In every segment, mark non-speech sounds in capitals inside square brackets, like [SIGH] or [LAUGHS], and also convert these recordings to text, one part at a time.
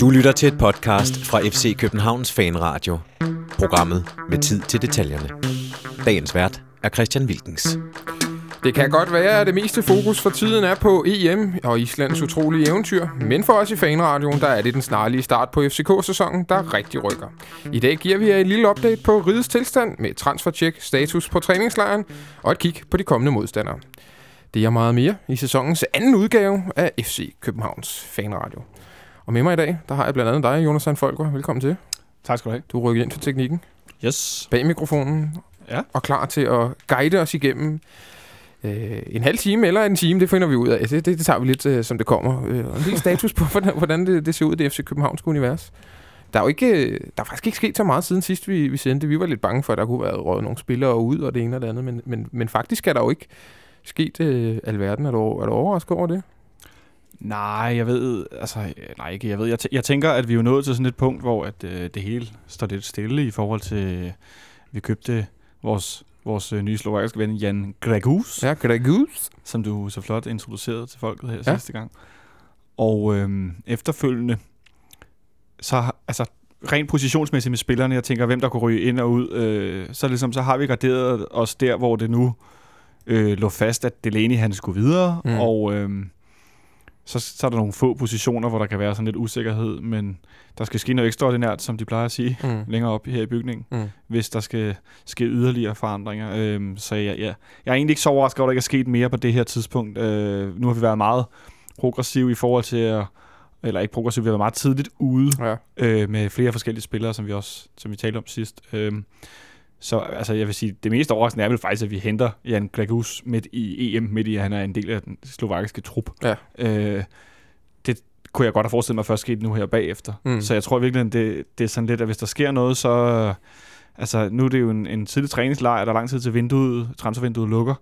Du lytter til et podcast fra FC Københavns Fanradio. Programmet med tid til detaljerne. Dagens vært er Christian Wilkens. Det kan godt være, at det meste fokus for tiden er på EM og Islands utrolige eventyr, men for os i Fanradioen, der er det den snarlige start på FCK-sæsonen, der rigtig rykker. I dag giver vi jer et lille update på ridets tilstand med transfercheck, status på træningslejren og et kig på de kommende modstandere. Det er meget mere i sæsonens anden udgave af FC Københavns Fanradio. Og med mig i dag, der har jeg blandt andet dig, Jonas Sand Folker. Velkommen til. Tak skal du have. Du rykker ind til teknikken Yes. bag mikrofonen Ja. og klar til at guide os igennem øh, en halv time eller en time, det finder vi ud af. Det, det, det tager vi lidt, øh, som det kommer. Øh, og en lille status på, [LAUGHS] hvordan, hvordan det, det ser ud i det FC Københavnske univers. Der er jo ikke, øh, der er faktisk ikke sket så meget siden sidst, vi, vi sendte. Vi var lidt bange for, at der kunne være røget nogle spillere ud og det ene og det andet, men, men, men faktisk er der jo ikke sket øh, alverden. Er du, er du overrasket over det? Nej, jeg ved, altså, nej ikke, jeg ved, jeg, jeg tænker, at vi er jo nået til sådan et punkt, hvor at, øh, det hele står lidt stille i forhold til, øh, vi købte vores, vores øh, nye slovakiske ven, Jan Gregus, ja. Gregus. som du så flot introducerede til folket her Ja. sidste gang. Og øh, efterfølgende, så altså, rent positionsmæssigt med spillerne, jeg tænker, hvem der kunne ryge ind og ud, øh, så, ligesom, så har vi graderet os der, hvor det nu øh, lå fast, at Delaney han skulle videre, Mm. og øh, så, så er der nogle få positioner, hvor der kan være sådan lidt usikkerhed, men der skal ske noget ekstraordinært, som de plejer at sige, Mm. længere op her i bygningen, Mm. hvis der skal ske yderligere forandringer. Øhm, så jeg, jeg, jeg er egentlig ikke så overrasket over, at der ikke er sket mere på det her tidspunkt. Øh, nu har vi været meget progressive i forhold til at eller ikke progressive, vi har været meget tidligt ude Ja. øh, med flere forskellige spillere, som vi også som vi talte om sidst. Øhm, så altså, jeg vil sige, det mest overraskende er vel faktisk, at vi henter Jan Glagus midt i EM, midt i, at han er en del af den slovakiske trup. Ja. Øh, det kunne jeg godt have forestillet mig først skete nu her bagefter. Mm. Så jeg tror virkelig, det, det er sådan lidt, at hvis der sker noget, så... Altså, nu er det jo en, en tidlig træningslejr, der er lang tid til vinduet, transfervinduet lukker,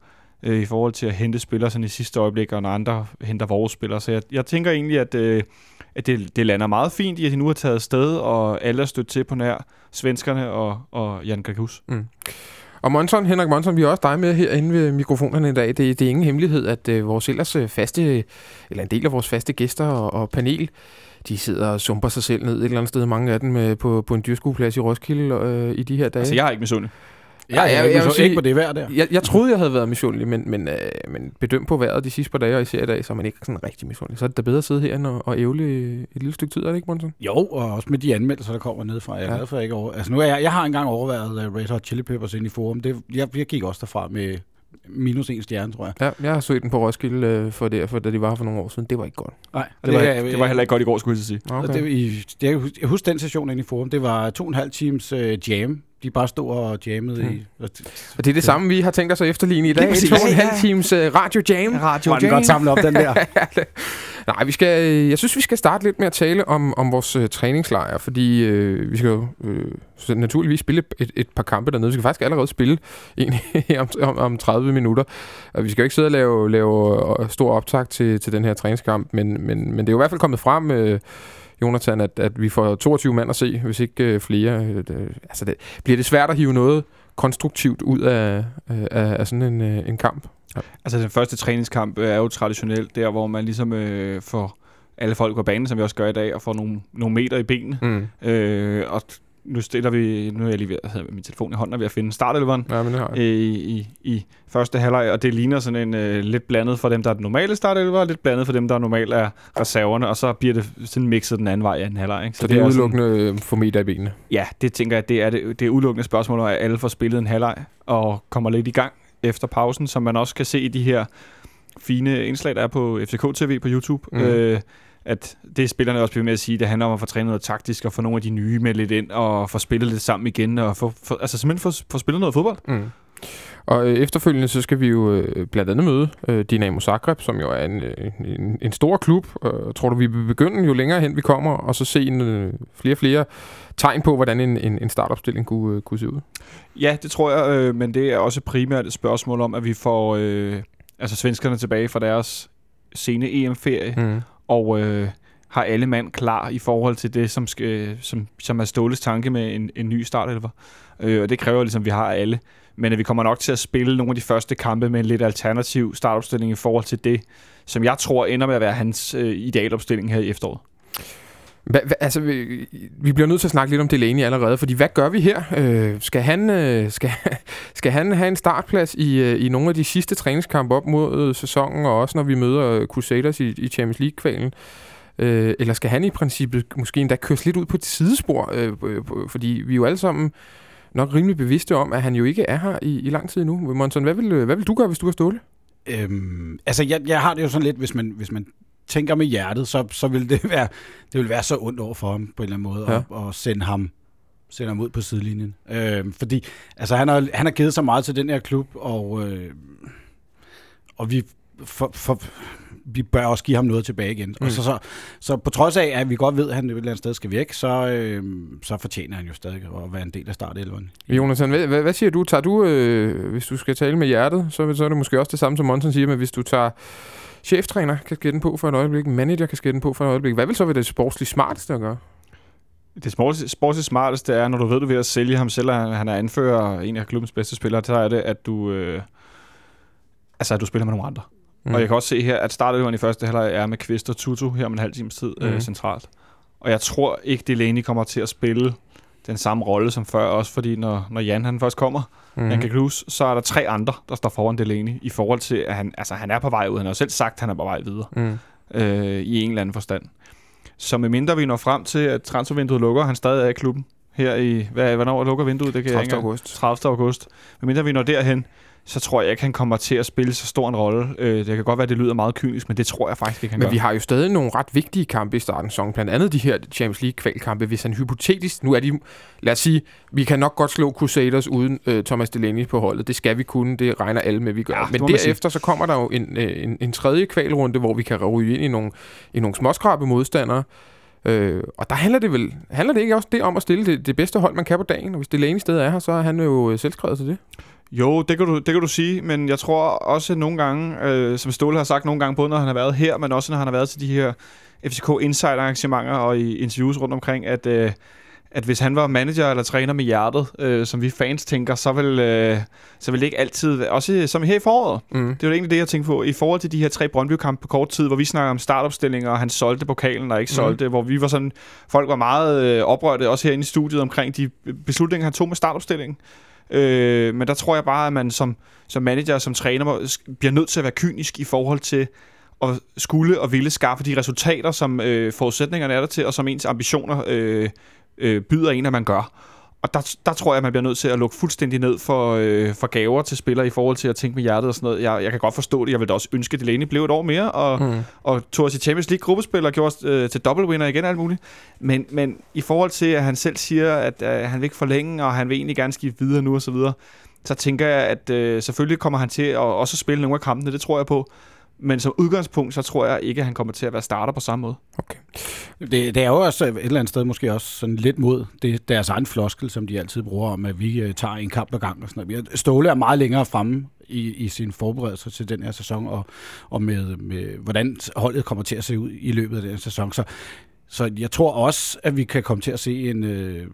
øh, i forhold til at hente spillere sådan i sidste øjeblik, og når andre henter vores spillere. Så jeg, jeg tænker egentlig, at, øh, at det, det lander meget fint i, at de nu har taget afsted, og alle er stødt til på nær svenskerne og, og Jan Gregus. Og Monson, Henrik Monson, vi har også dig med herinde ved mikrofonerne i dag. Det, det er ingen hemmelighed, at øh, vores ellers øh, faste, eller en del af vores faste gæster og, og panel, de sidder og sumper sig selv ned et eller andet sted, mange af dem øh, på, på en dyrskueplads i Roskilde øh, i de her dage. Altså, jeg har ikke misundelig. Ja, jeg- jeg, jeg jeg, jeg sige- ikke på det vejr der. jeg, jeg troede, jeg havde været misundelig, men, men, øh, men bedømt på vejret de sidste par dage, og især i dag, så er man ikke sådan rigtig misundelig. Så er det da bedre at sidde herinde og, og ævle et lille stykke tid, er det ikke, Monson? Jo, og også med de anmeldelser, der kommer ned fra. Jeg er Ja. glad for, at jeg ikke over... Altså nu er jeg, jeg har engang overvejet uh, Red Hot Chili Peppers ind i forum. Det, jeg, jeg gik også derfra med minus en stjerne, tror jeg. Ja, jeg har set den på Roskilde øh, for det, for da de var her for nogle år siden. Det var ikke godt. Nej, Det var, det var heller ikke godt i går, skulle jeg sige. Okay. Det, i, det, jeg, husker, jeg husker den session inde i forum. Det var to og en halv times uh, jam. De bare stod og jammede Mm. i... Og det er det samme, vi har tænkt os at efterligne i dag. Præcis. To og en halv times uh, radio jam. Radio den godt samlet op, den der. [LAUGHS] Nej, vi skal, øh, jeg synes, vi skal starte lidt med at tale om, om vores øh, træningslejr, fordi øh, vi skal jo øh, naturligvis spille et, et par kampe dernede. Vi skal faktisk allerede spille en [LAUGHS] om, om, om 30 minutter. Og vi skal jo ikke sidde og lave, lave øh, stor optag til, til den her træningskamp, men, men, men det er jo i hvert fald kommet frem, øh, Jonathan, at, at vi får 22 mand at se, hvis ikke øh, flere. Øh, det, altså det, bliver det svært at hive noget konstruktivt ud af, øh, af, af sådan en, øh, en kamp? Altså den første træningskamp øh, er jo traditionelt der, hvor man ligesom øh, får alle folk på banen, som vi også gør i dag, og får nogle, nogle meter i benene. Mm. Øh, og nu stiller vi, nu er jeg lige ved at have min telefon i hånden, og ved at finde startelveren Ja, men det har jeg. øh, i, i første halvleg, og det ligner sådan en øh, lidt blandet for dem, der er den normale startelver, og lidt blandet for dem, der normalt er reserverne, og så bliver det sådan mixet den anden vej i anden halvleg. Ikke? Så det er sådan- udelukkende øh, for meter i benene. Ja, det tænker jeg, det er, det, det er udelukkende spørgsmål, at alle får spillet en halvleg og kommer lidt i gang efter pausen, som man også kan se i de her fine indslag, der er på FCK TV på YouTube. Mm. Øh, at det spillerne også bliver med at sige, det handler om at få trænet noget taktisk og få nogle af de nye med lidt ind og få spillet lidt sammen igen og få, få altså simpelthen få, få spillet noget fodbold. Mm. Og øh, efterfølgende så skal vi jo øh, blandt andet møde øh, Dinamo Zagreb, som jo er en, øh, en, en stor klub. Øh, tror du, vi vil begynde jo længere hen vi kommer, og så se en, øh, flere og flere tegn på, hvordan en, en, en startopstilling kunne, øh, kunne se ud? Ja, det tror jeg, øh, men det er også primært et spørgsmål om, at vi får øh, altså svenskerne tilbage fra deres sene EM-ferie, Mm og øh, har alle mand klar i forhold til det, som, skal, som, som er Ståles tanke med en, en ny startelver. Øh, og det kræver ligesom, at vi har alle. Men at vi kommer nok til at spille nogle af de første kampe med en lidt alternativ startopstilling i forhold til det, som jeg tror ender med at være hans øh, idealopstilling her i efteråret. Hva, hva, altså, vi, vi bliver nødt til at snakke lidt om Delaney allerede, fordi hvad gør vi her? Øh, skal, han, øh, skal, [LAUGHS] skal han have en startplads i, øh, i nogle af de sidste træningskampe op mod øh, sæsonen, og også når vi møder øh, Crusaders i, i Champions League-kvalen? Øh, eller skal han i princippet måske endda køres lidt ud på et sidespor? Øh, øh, øh, fordi vi er jo alle sammen nok rimelig bevidste om, at han jo ikke er her i, i lang tid nu. Monson, hvad vil, hvad vil du gøre, hvis du er Ståle? Øhm, altså, jeg, jeg har det jo sådan lidt, hvis man, hvis man tænker med hjertet, så, så vil det være, det vil være så ondt over for ham på en eller anden måde, ja. at, at sende ham sende ham ud på sidelinjen. Øhm, fordi altså, han, har, han har givet så meget til den her klub, og, øh, og vi, for, for, vi bør også give ham noget tilbage igen. Mm. Og så, så, så på trods af, at vi godt ved, at han et eller andet sted skal væk, så, øh, så fortjener han jo stadig at være en del af startelveren. Jonathan, hvad, hvad, siger du? Tager du, øh, hvis du skal tale med hjertet, så, så er det måske også det samme, som Monson siger, men hvis du tager cheftræner kasketten på for et øjeblik, manager kasketten på for et øjeblik, hvad vil så være det sportsligt smarteste at gøre? Det sportsligt smarteste er, når du ved, du er ved at sælge ham, selvom han er anfører en af klubbens bedste spillere, så er det, at du, øh, altså, at du spiller med nogle andre. Mm. Og jeg kan også se her, at startelveren i første halvleg er med Kvist og Tutu her om en halv times tid mm. øh, centralt. Og jeg tror ikke, Delaney kommer til at spille den samme rolle som før, også fordi når, når Jan han først kommer, mm. han kan knuse, så er der tre andre, der står foran Delaney, i forhold til, at han, altså, han er på vej ud. Han har jo selv sagt, at han er på vej videre, mm. øh, i en eller anden forstand. Så medmindre vi når frem til, at transfervinduet lukker, han stadig er i klubben, her i, hvad, hvornår lukker vinduet? Det kan 30. august. 30. august. Medmindre vi når derhen, så tror jeg ikke, han kommer til at spille så stor en rolle. Øh, det kan godt være, at det lyder meget kynisk, men det tror jeg faktisk ikke, han Men gør. vi har jo stadig nogle ret vigtige kampe i starten af sæsonen, blandt andet de her Champions League kvalkampe, hvis han hypotetisk, nu er de, lad os sige, vi kan nok godt slå Crusaders uden øh, Thomas Delaney på holdet. Det skal vi kunne, det regner alle med, vi gør. Ja, men derefter så kommer der jo en, øh, en, en tredje kvalrunde, hvor vi kan ryge ind i nogle, i nogle småskrabe modstandere. Øh, og der handler det vel handler det ikke også det om at stille det, det bedste hold, man kan på dagen? Og hvis Delaney stadig er her, så er han jo selvskrevet til det. Jo, det kan, du, det kan du sige, men jeg tror også nogle gange, øh, som Ståle har sagt nogle gange, både når han har været her, men også når han har været til de her FCK Insider arrangementer og i interviews rundt omkring, at, øh, at hvis han var manager eller træner med hjertet, øh, som vi fans tænker, så vil, øh, så vil det ikke altid, også som her i foråret, mm. det var egentlig det, jeg tænkte på, i forhold til de her tre Brøndby-kampe på kort tid, hvor vi snakker om startopstillinger, og han solgte pokalen og ikke mm. solgte, hvor vi var sådan, folk var meget øh, oprørte, også herinde i studiet, omkring de beslutninger, han tog med startopstillingen. Øh, men der tror jeg bare, at man som, som manager som træner bliver nødt til at være kynisk i forhold til at skulle og ville skaffe de resultater, som øh, forudsætningerne er der til, og som ens ambitioner øh, øh, byder en, at man gør. Og der, der tror jeg, man bliver nødt til at lukke fuldstændig ned for, øh, for gaver til spillere i forhold til at tænke med hjertet og sådan noget. Jeg, jeg kan godt forstå det. Jeg vil da også ønske, at Delaney blev et år mere, og, mm. og tog os i Champions League gruppespil og gjorde os øh, til dobbeltwinner igen alt muligt. Men, men i forhold til, at han selv siger, at øh, han vil ikke forlænge, og han vil egentlig gerne skifte videre nu og så videre, så tænker jeg, at øh, selvfølgelig kommer han til at også spille nogle af kampene, det tror jeg på. Men som udgangspunkt, så tror jeg ikke, at han kommer til at være starter på samme måde. Okay. Det, det er jo også et eller andet sted måske også sådan lidt mod det, deres egen floskel, som de altid bruger om, at vi øh, tager en kamp ad gang og sådan noget. Ståle er meget længere fremme i, i sin forberedelse til den her sæson, og, og med, med, hvordan holdet kommer til at se ud i løbet af den sæson. Så så jeg tror også, at vi kan komme til at se en, øh,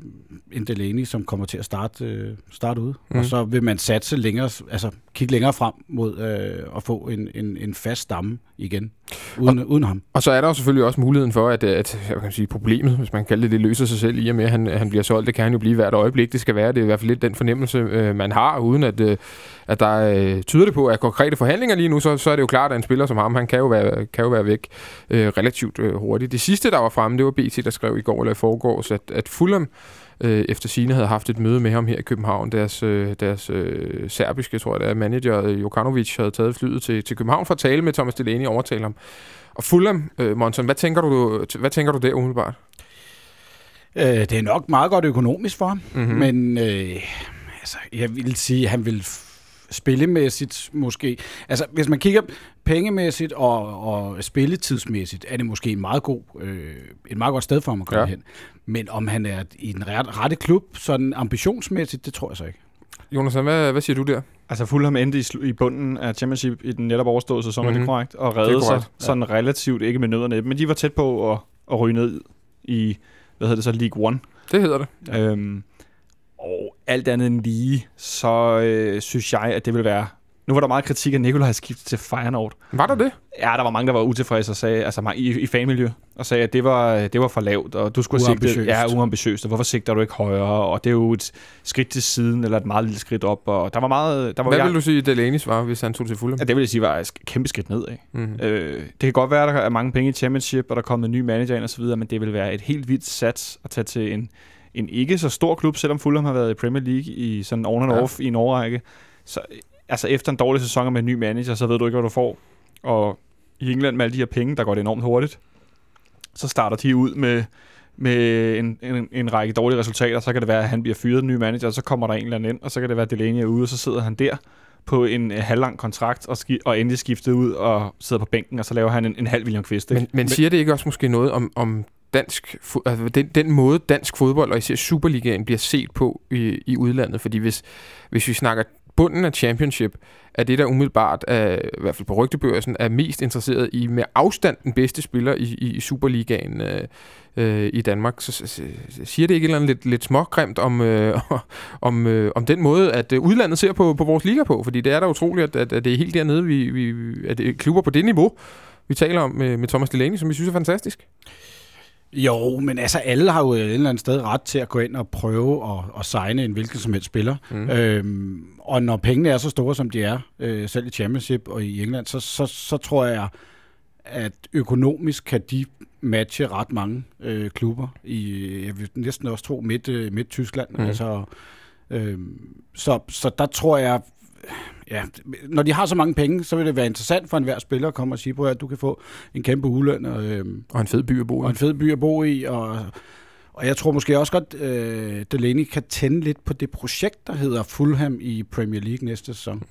en Delaney, som kommer til at starte, øh, starte ud. Mm. Og så vil man satse længere, altså kigge længere frem mod øh, at få en, en, en fast stamme igen, uden, og, uden ham. Og så er der jo selvfølgelig også muligheden for, at, at jeg kan sige, problemet, hvis man kan kalde det, det løser sig selv i og med, at han, han bliver solgt. Det kan han jo blive hvert øjeblik. Det skal være, det er i hvert fald lidt den fornemmelse, øh, man har, uden at, øh, at der øh, tyder det på, at konkrete forhandlinger lige nu, så, så er det jo klart, at en spiller som ham, han kan jo være, kan jo være væk øh, relativt øh, hurtigt. Det sidste, der var fremme, det var BT, der skrev i går eller i forgårs, at, at Fulham øh, efter sine havde haft et møde med ham her i København. Deres, øh, deres øh, serbiske, tror jeg det er, manager øh, Jokanovic havde taget flyet til, til København for at tale med Thomas Delaney og overtale ham. Og Fulham, øh, Monson, hvad tænker du, hvad tænker du der umiddelbart? Øh, det er nok meget godt økonomisk for ham, mm-hmm. men øh, altså, jeg vil sige, at han vil spillemæssigt måske. Altså, hvis man kigger pengemæssigt og, og spilletidsmæssigt, er det måske en meget god, øh, et meget godt sted for ham at komme ja. hen. Men om han er i den rette, rette klub, sådan ambitionsmæssigt, det tror jeg så ikke. Jonas, hvad, hvad siger du der? Altså Fulham endte i, i bunden af Championship i den netop overståede sæson, mm-hmm. er det mhm. korrekt? Og redde sig sådan ja. relativt, ikke med nødderne, men de var tæt på at, at ryge ned i, hvad hedder det så, League One. Det hedder det. Ja. Øhm, alt andet end lige, så øh, synes jeg, at det vil være Nu var der meget kritik af Nikolaj skiftet til Feyenoord. Var der det? Ja, der var mange, der var utilfredse og sagde, altså i, i fanmiljø, og sagde, at det var, det var for lavt, og du skulle sigte, ja, uambitiøst, og hvorfor sigter du ikke højere, og det er jo et skridt til siden, eller et meget lille skridt op, og der var meget, der var Hvad jeg, vil du sige, Delaney var, hvis han tog til Fulham? ja, det vil jeg sige var et kæmpe skridt nedad. Mm. Øh, det kan godt være, at der er mange penge i championship, og der er kommet en ny manager ind og så videre, men det vil være et helt vildt sats at tage til en, en ikke så stor klub, selvom Fulham har været i Premier League i sådan on and Ja. off i en årrække. Så altså efter en dårlig sæson med en ny manager, så ved du ikke, hvad du får. Og i England med alle de her penge, der går det enormt hurtigt, så starter de ud med, med en, en, en række dårlige resultater. Så kan det være, at han bliver fyret, den nye manager, og så kommer der en eller anden ind, og så kan det være, at Delaney er ude, og så sidder han der på en øh, halvlang kontrakt, og, ski- og endelig skiftet ud og sidder på bænken, og så laver han en, en halv William Kvist. ikke? Men, men siger det ikke også måske noget om, om dansk, altså den, den måde dansk fodbold, og især Superligaen, bliver set på i, i udlandet? Fordi hvis, hvis vi snakker bunden af championship, er det der umiddelbart, er, i hvert fald på rygtebørsen, er mest interesseret i med afstand den bedste spiller i, i, i Superligaen øh, øh, i Danmark. Så, så, så siger det ikke et eller andet lidt, lidt smågrimt om, øh, [LAUGHS] om, øh, om den måde, at øh, udlandet ser på, på vores liga på? Fordi det er da utroligt, at, at, at det er helt dernede, vi, vi, at det klubber på det niveau, vi taler om med, med Thomas Delaney, som vi synes er fantastisk. Jo, men altså alle har jo et eller andet sted ret til at gå ind og prøve at, at signe en hvilken som helst spiller. Mm. Øhm, og når pengene er så store, som de er, øh, selv i Championship og i England, så, så, så tror jeg, at økonomisk kan de matche ret mange øh, klubber i, jeg vil næsten også tro, midt, øh, midt Tyskland. Mm. Altså, øh, så, så der tror jeg, ja, når de har så mange penge, så vil det være interessant for enhver spiller at komme og sige, på at du kan få en kæmpe uløn og, øh, Og en fed by at bo i. og en fed by at bo i, og, og jeg tror måske også godt, øh, Delaney kan tænde lidt på det projekt, der hedder Fulham i Premier League næste sæson.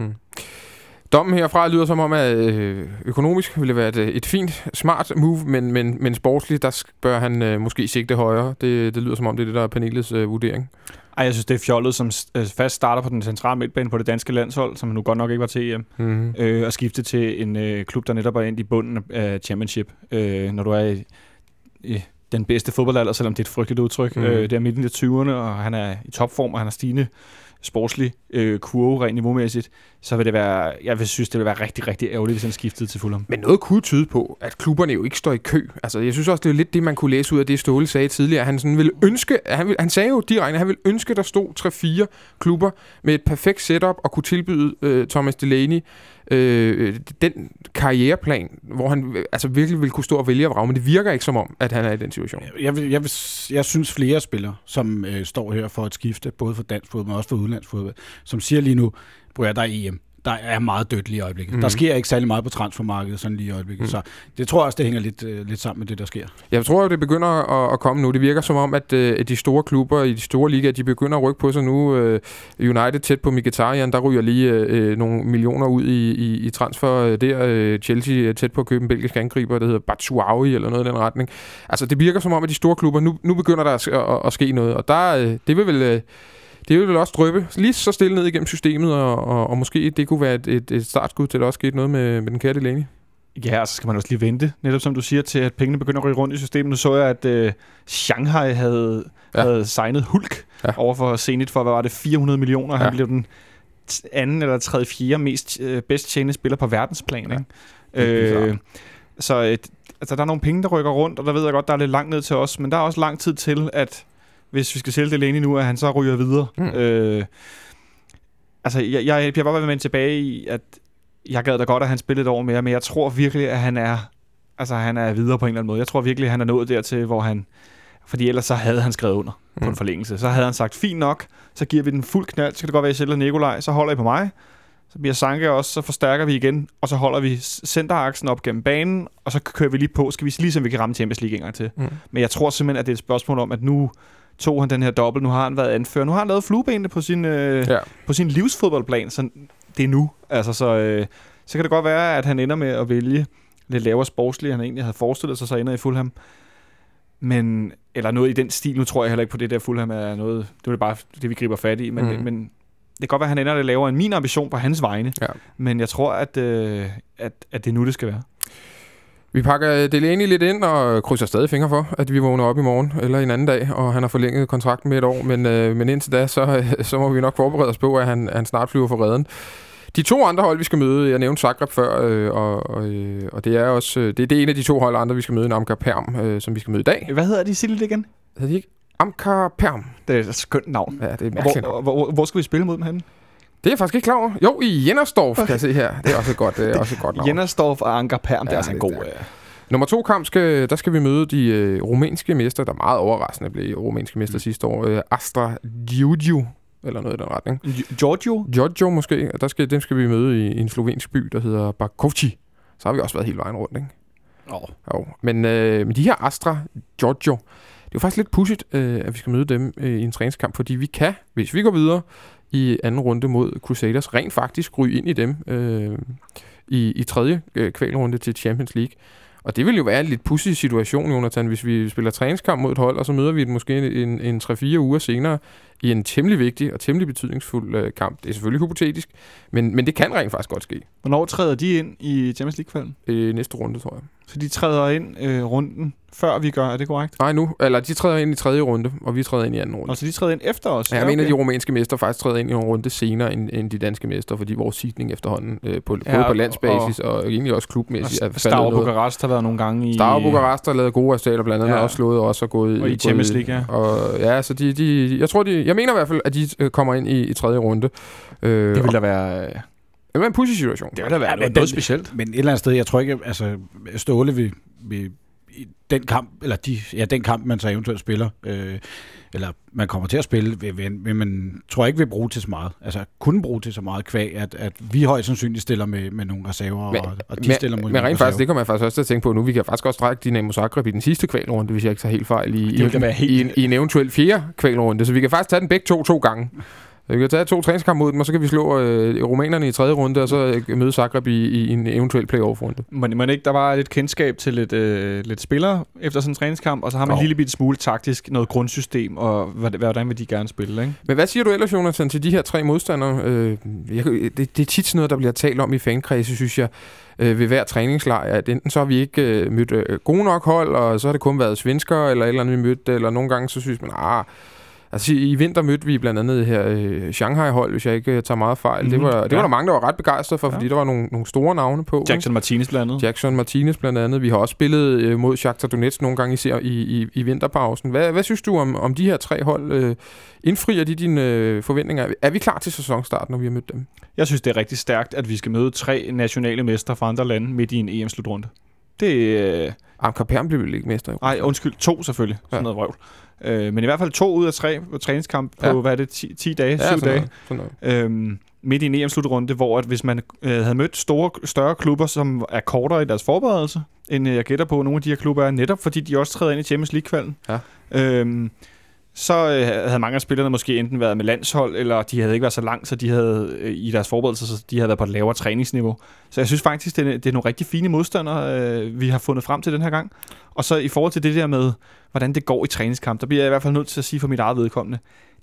Dommen herfra lyder som om, at øh, økonomisk ville det være et, et fint, smart move, men, men, men sportsligt, der bør han øh, måske sigte højere. Det, det lyder som om, det er det, der er panelets øh, vurdering. Ej, jeg synes, det er fjollet, som øh, fast starter på den centrale midtbane på det danske landshold, som nu godt nok ikke var til EM, Mm-hmm. øh, og skifte til en øh, klub, der netop er ind i bunden af championship, øh, når du er i, i den bedste fodboldalder, selvom det er et frygteligt udtryk. Mm. Øh, det er midten af 20'erne, og han er i topform, og han har stigende sportslig øh, kurve rent niveaumæssigt, så vil det være, jeg vil synes, det vil være rigtig, rigtig ærgerligt, hvis han skiftede til Fulham. Men noget kunne tyde på, at klubberne jo ikke står i kø. Altså, jeg synes også, det er lidt det, man kunne læse ud af det, Ståle sagde tidligere. Han, sådan ville ønske, han, ville, han sagde jo direkte, at han ville ønske, at der stod 3-4 klubber med et perfekt setup og kunne tilbyde øh, Thomas Delaney øh, den karriereplan, hvor han altså virkelig ville kunne stå og vælge og vrage, men det virker ikke som om, at han er i den situation. Jeg, vil, jeg, vil, jeg synes flere spillere, som øh, står her for at skifte, både for dansk fodbold, men også for udenlandsk fodbold, som siger lige nu, at der er EM. Der er meget dødt lige i øjeblikket. Mhm. Mm. Der sker ikke særlig meget på transfermarkedet sådan lige i øjeblikket. Mhm. Mm. Så det tror jeg også, det hænger lidt, øh, lidt sammen med det, der sker. Jeg tror jo, det begynder at, at komme nu. Det virker som om, at, øh, de store klubber i de store ligaer, de begynder at rykke på sig nu. Øh, United tæt på Mkhitaryan, der ryger lige øh, nogle millioner ud i, i, i transfer øh, der. Øh, Chelsea er tæt på at købe en belgisk angriber, der hedder Batshuayi eller noget i den retning. Altså, det virker som om, at de store klubber, nu, nu begynder der at, at, at ske noget. Og der, øh, det vil vel... Øh, det vil vel også drøbe lige så stille ned igennem systemet, og, og, og måske det kunne være et, et, et startskud til, at der også skete noget med, med den kære Delaney. Ja, og så skal man også lige vente, netop som du siger, til at pengene begynder at ryge rundt i systemet. Nu så jeg, at øh, Shanghai havde, Ja. havde signet Hulk Ja. over for Zenit for, hvad var det, 400 millioner. Ja. Han blev den anden eller tredje, fjerde mest øh, bedst tjenende spiller på verdensplan. Ja. Ikke? Øh, så øh, altså, der er nogle penge, der rykker rundt, og der ved jeg godt, der er lidt langt ned til os, men der er også lang tid til, at hvis vi skal sælge Delaney nu, at han så ryger videre. Mm. Mm. Øh, altså, jeg, jeg bliver bare med tilbage i, at jeg gad da godt, at han spillede et år mere, men jeg tror virkelig, at han er, altså, han er videre på en eller anden måde. Jeg tror virkelig, at han er nået dertil, hvor han... Fordi ellers så havde han skrevet under mm. på Mm. en forlængelse. Så havde han sagt, fint nok, så giver vi den fuld knald. Så kan det godt være, at jeg sælger Nikolaj, så holder I på mig. Så bliver Sanke også, så forstærker vi igen, og så holder vi centeraksen op gennem banen, og så kører vi lige på, skal vi lige se, om vi kan ramme Champions League en gang til. Mm. Men jeg tror simpelthen, at det er et spørgsmål om, at nu tog han den her dobbelt, nu har han været anfører, nu har han lavet fluebenene på sin, øh, Ja. på sin livsfodboldplan, så det er nu. Altså, så, øh, så kan det godt være, at han ender med at vælge lidt lavere sportsligt, end han egentlig havde forestillet sig, så ender i Fulham. Men, eller noget i den stil, nu tror jeg heller ikke på det der Fulham er noget, det er bare det, vi griber fat i, men, mm. men det kan godt være, at han ender lidt lavere end min ambition på hans vegne, Ja. men jeg tror, at, øh, at, at det er nu, det skal være. Vi pakker Delaney lidt ind og krydser stadig fingre for, at vi vågner op i morgen eller en anden dag, og han har forlænget kontrakten med et år. Men, øh, men indtil da, så, [LAUGHS] så må vi nok forberede os på, at han, han snart flyver for redden. De to andre hold, vi skal møde, jeg nævnte Zagreb før, øh, og, og, øh, og det er også øh, det, det er en af de to hold andre, vi skal møde, en Amkar Perm, øh, som vi skal møde i dag. Hvad hedder de Silde igen? Hedder de ikke Amkar Perm? Det er et skønt navn. Ja, det er Hvor, mærkeligt navn. hvor, hvor, hvor skal vi spille mod dem henne? Det er jeg faktisk ikke klar over. Jo, i Jennersdorf, kan jeg se her. Det er også et godt, det er også et godt [LAUGHS] navn. Jennersdorf og Anker Perm, det er Ja, altså en god... øh, Nummer to kamp, skal, der skal vi møde de øh, rumænske mester, der meget overraskende blev rumænske mester sidste år. Øh, Astra Giurgiu, eller noget i den retning. Giorgio? Giorgio måske, der skal, dem skal vi møde i, i en slovensk by, der hedder Bakovci. Så har vi også været hele vejen rundt, ikke? Oh. Jo. Men, øh, men de her Astra Giorgio, det er jo faktisk lidt pudsigt, øh, at vi skal møde dem øh, i en træningskamp, fordi vi kan, hvis vi går videre i anden runde mod Crusaders, rent faktisk ryge ind i dem øh, i, i tredje øh, kvalrunde til Champions League. Og det vil jo være en lidt pussy situation, Jonathan, hvis vi spiller træningskamp mod et hold, og så møder vi det måske en, en 3-4 uger senere i en temmelig vigtig og temmelig betydningsfuld øh, kamp. Det er selvfølgelig hypotetisk, men, men det kan rent faktisk godt ske Hvornår træder de ind i Champions League-kvalden? øh, næste runde, tror jeg. Så de træder ind øh, runden, før vi gør, er det korrekt? Nej, nu. Eller de træder ind i tredje runde, og vi træder ind i anden runde. Og så de træder ind efter os? Ja, jeg mener, at de rumænske mester faktisk træder ind i en runde senere end, end de danske mester, fordi vores sidning efterhånden, øh, på, Ja, både på og- landsbasis og, og egentlig også klubmæssigt, er Og faldet Stav noget. Bukarest har været nogle gange i... Star Bukarest har lavet gode resultater, blandt andet Ja. også slået os og gået Og i gået Champions League, ja. Og, ja, så de, de, jeg tror, de, jeg mener i hvert fald, at de øh, kommer ind i, i tredje runde. Øh, Det vil da være... det vil være en pussy situation. Det vil da være Ja, noget, men noget specielt. Men et eller andet sted, jeg tror ikke, altså Ståle vil, vil i den kamp, eller de, ja, den kamp, man så eventuelt spiller, øh, eller man kommer til at spille, vil man, tror ikke vil bruge til så meget. Altså kunne bruge til så meget kvæg, at, at vi højst sandsynligt stiller med, med nogle reserver, Men- og, og de stiller mod men, men rent faktisk, det kommer jeg faktisk også til at tænke på nu. Vi kan faktisk også strække Dynamo Zagreb i den sidste kvalrunde, hvis jeg ikke tager helt fejl, i, Det i, helt- i, en, i en eventuel fjerde kvalrunde. Så vi kan faktisk tage den begge to to gange. Vi kan tage to træningskampe mod dem, og så kan vi slå øh, rumænerne i tredje runde, og så øh, møde Zagreb i, i en eventuel playoff-runde. Men, men ikke, der var lidt kendskab til lidt, øh, lidt spillere efter sådan en træningskamp, og så har man Jo. en lille bitte smule taktisk, noget grundsystem, og hvad- hvordan vil de gerne spille, ikke? Men hvad siger du ellers, Jonathan, til de her tre modstandere? Øh, jeg, det, det er tit sådan noget, der bliver talt om i fankredse, synes jeg, øh, ved hver træningslejr. At enten så har vi ikke øh, mødt øh, gode nok hold, og så har det kun været svenskere, eller et eller andet, vi mødte, eller nogle gange så synes man, ah, Altså i vinter mødte vi blandt andet det her øh, Shanghai-hold, hvis jeg ikke øh, tager meget fejl. Mm, det Mhm, var, det ja. var der mange, der var ret begejstrede for, Ja. ja. fordi der var nogle, nogle store navne på. ikke? Jackson Martinez blandt andet. Jackson Martinez blandt andet. Vi har også spillet øh, mod Shakhtar Donetsk nogle gange i, ser- i, i, i vinterpausen. Hvad, hvad synes du om, om de her tre hold? Øh, indfrier de dine øh, forventninger? Er vi klar til sæsonstart, når vi har mødt dem? Jeg synes, det er rigtig stærkt, at vi skal møde tre nationale mestre fra andre lande midt i en EM-slutrunde. Det. Øh, Amkar Perm blev vel ikke mester? Jo. ej, undskyld, to selvfølgelig. Sådan Ja. noget vrøvl. Øh, men i hvert fald to ud af tre på træningskamp på, Ja. hvad er det, 10, 10 dage, 7 sådan dage. Noget, noget. øhm, midt i en EM-slutrunde, hvor at hvis man øh, havde mødt store, større klubber, som er kortere i deres forberedelse, end øh, jeg gætter på, nogle af de her klubber er, netop fordi de også træder ind i Champions League-kvalden, Ja. øhm, så øh, havde mange af spillerne måske enten været med landshold, eller de havde ikke været så langt, så de havde øh, i deres forberedelse, så de havde været på et lavere træningsniveau. Så jeg synes faktisk, det er, det er nogle rigtig fine modstandere, øh, vi har fundet frem til den her gang. Og så i forhold til det der med, hvordan det går i træningskamp, der bliver jeg i hvert fald nødt til at sige for mit eget vedkommende,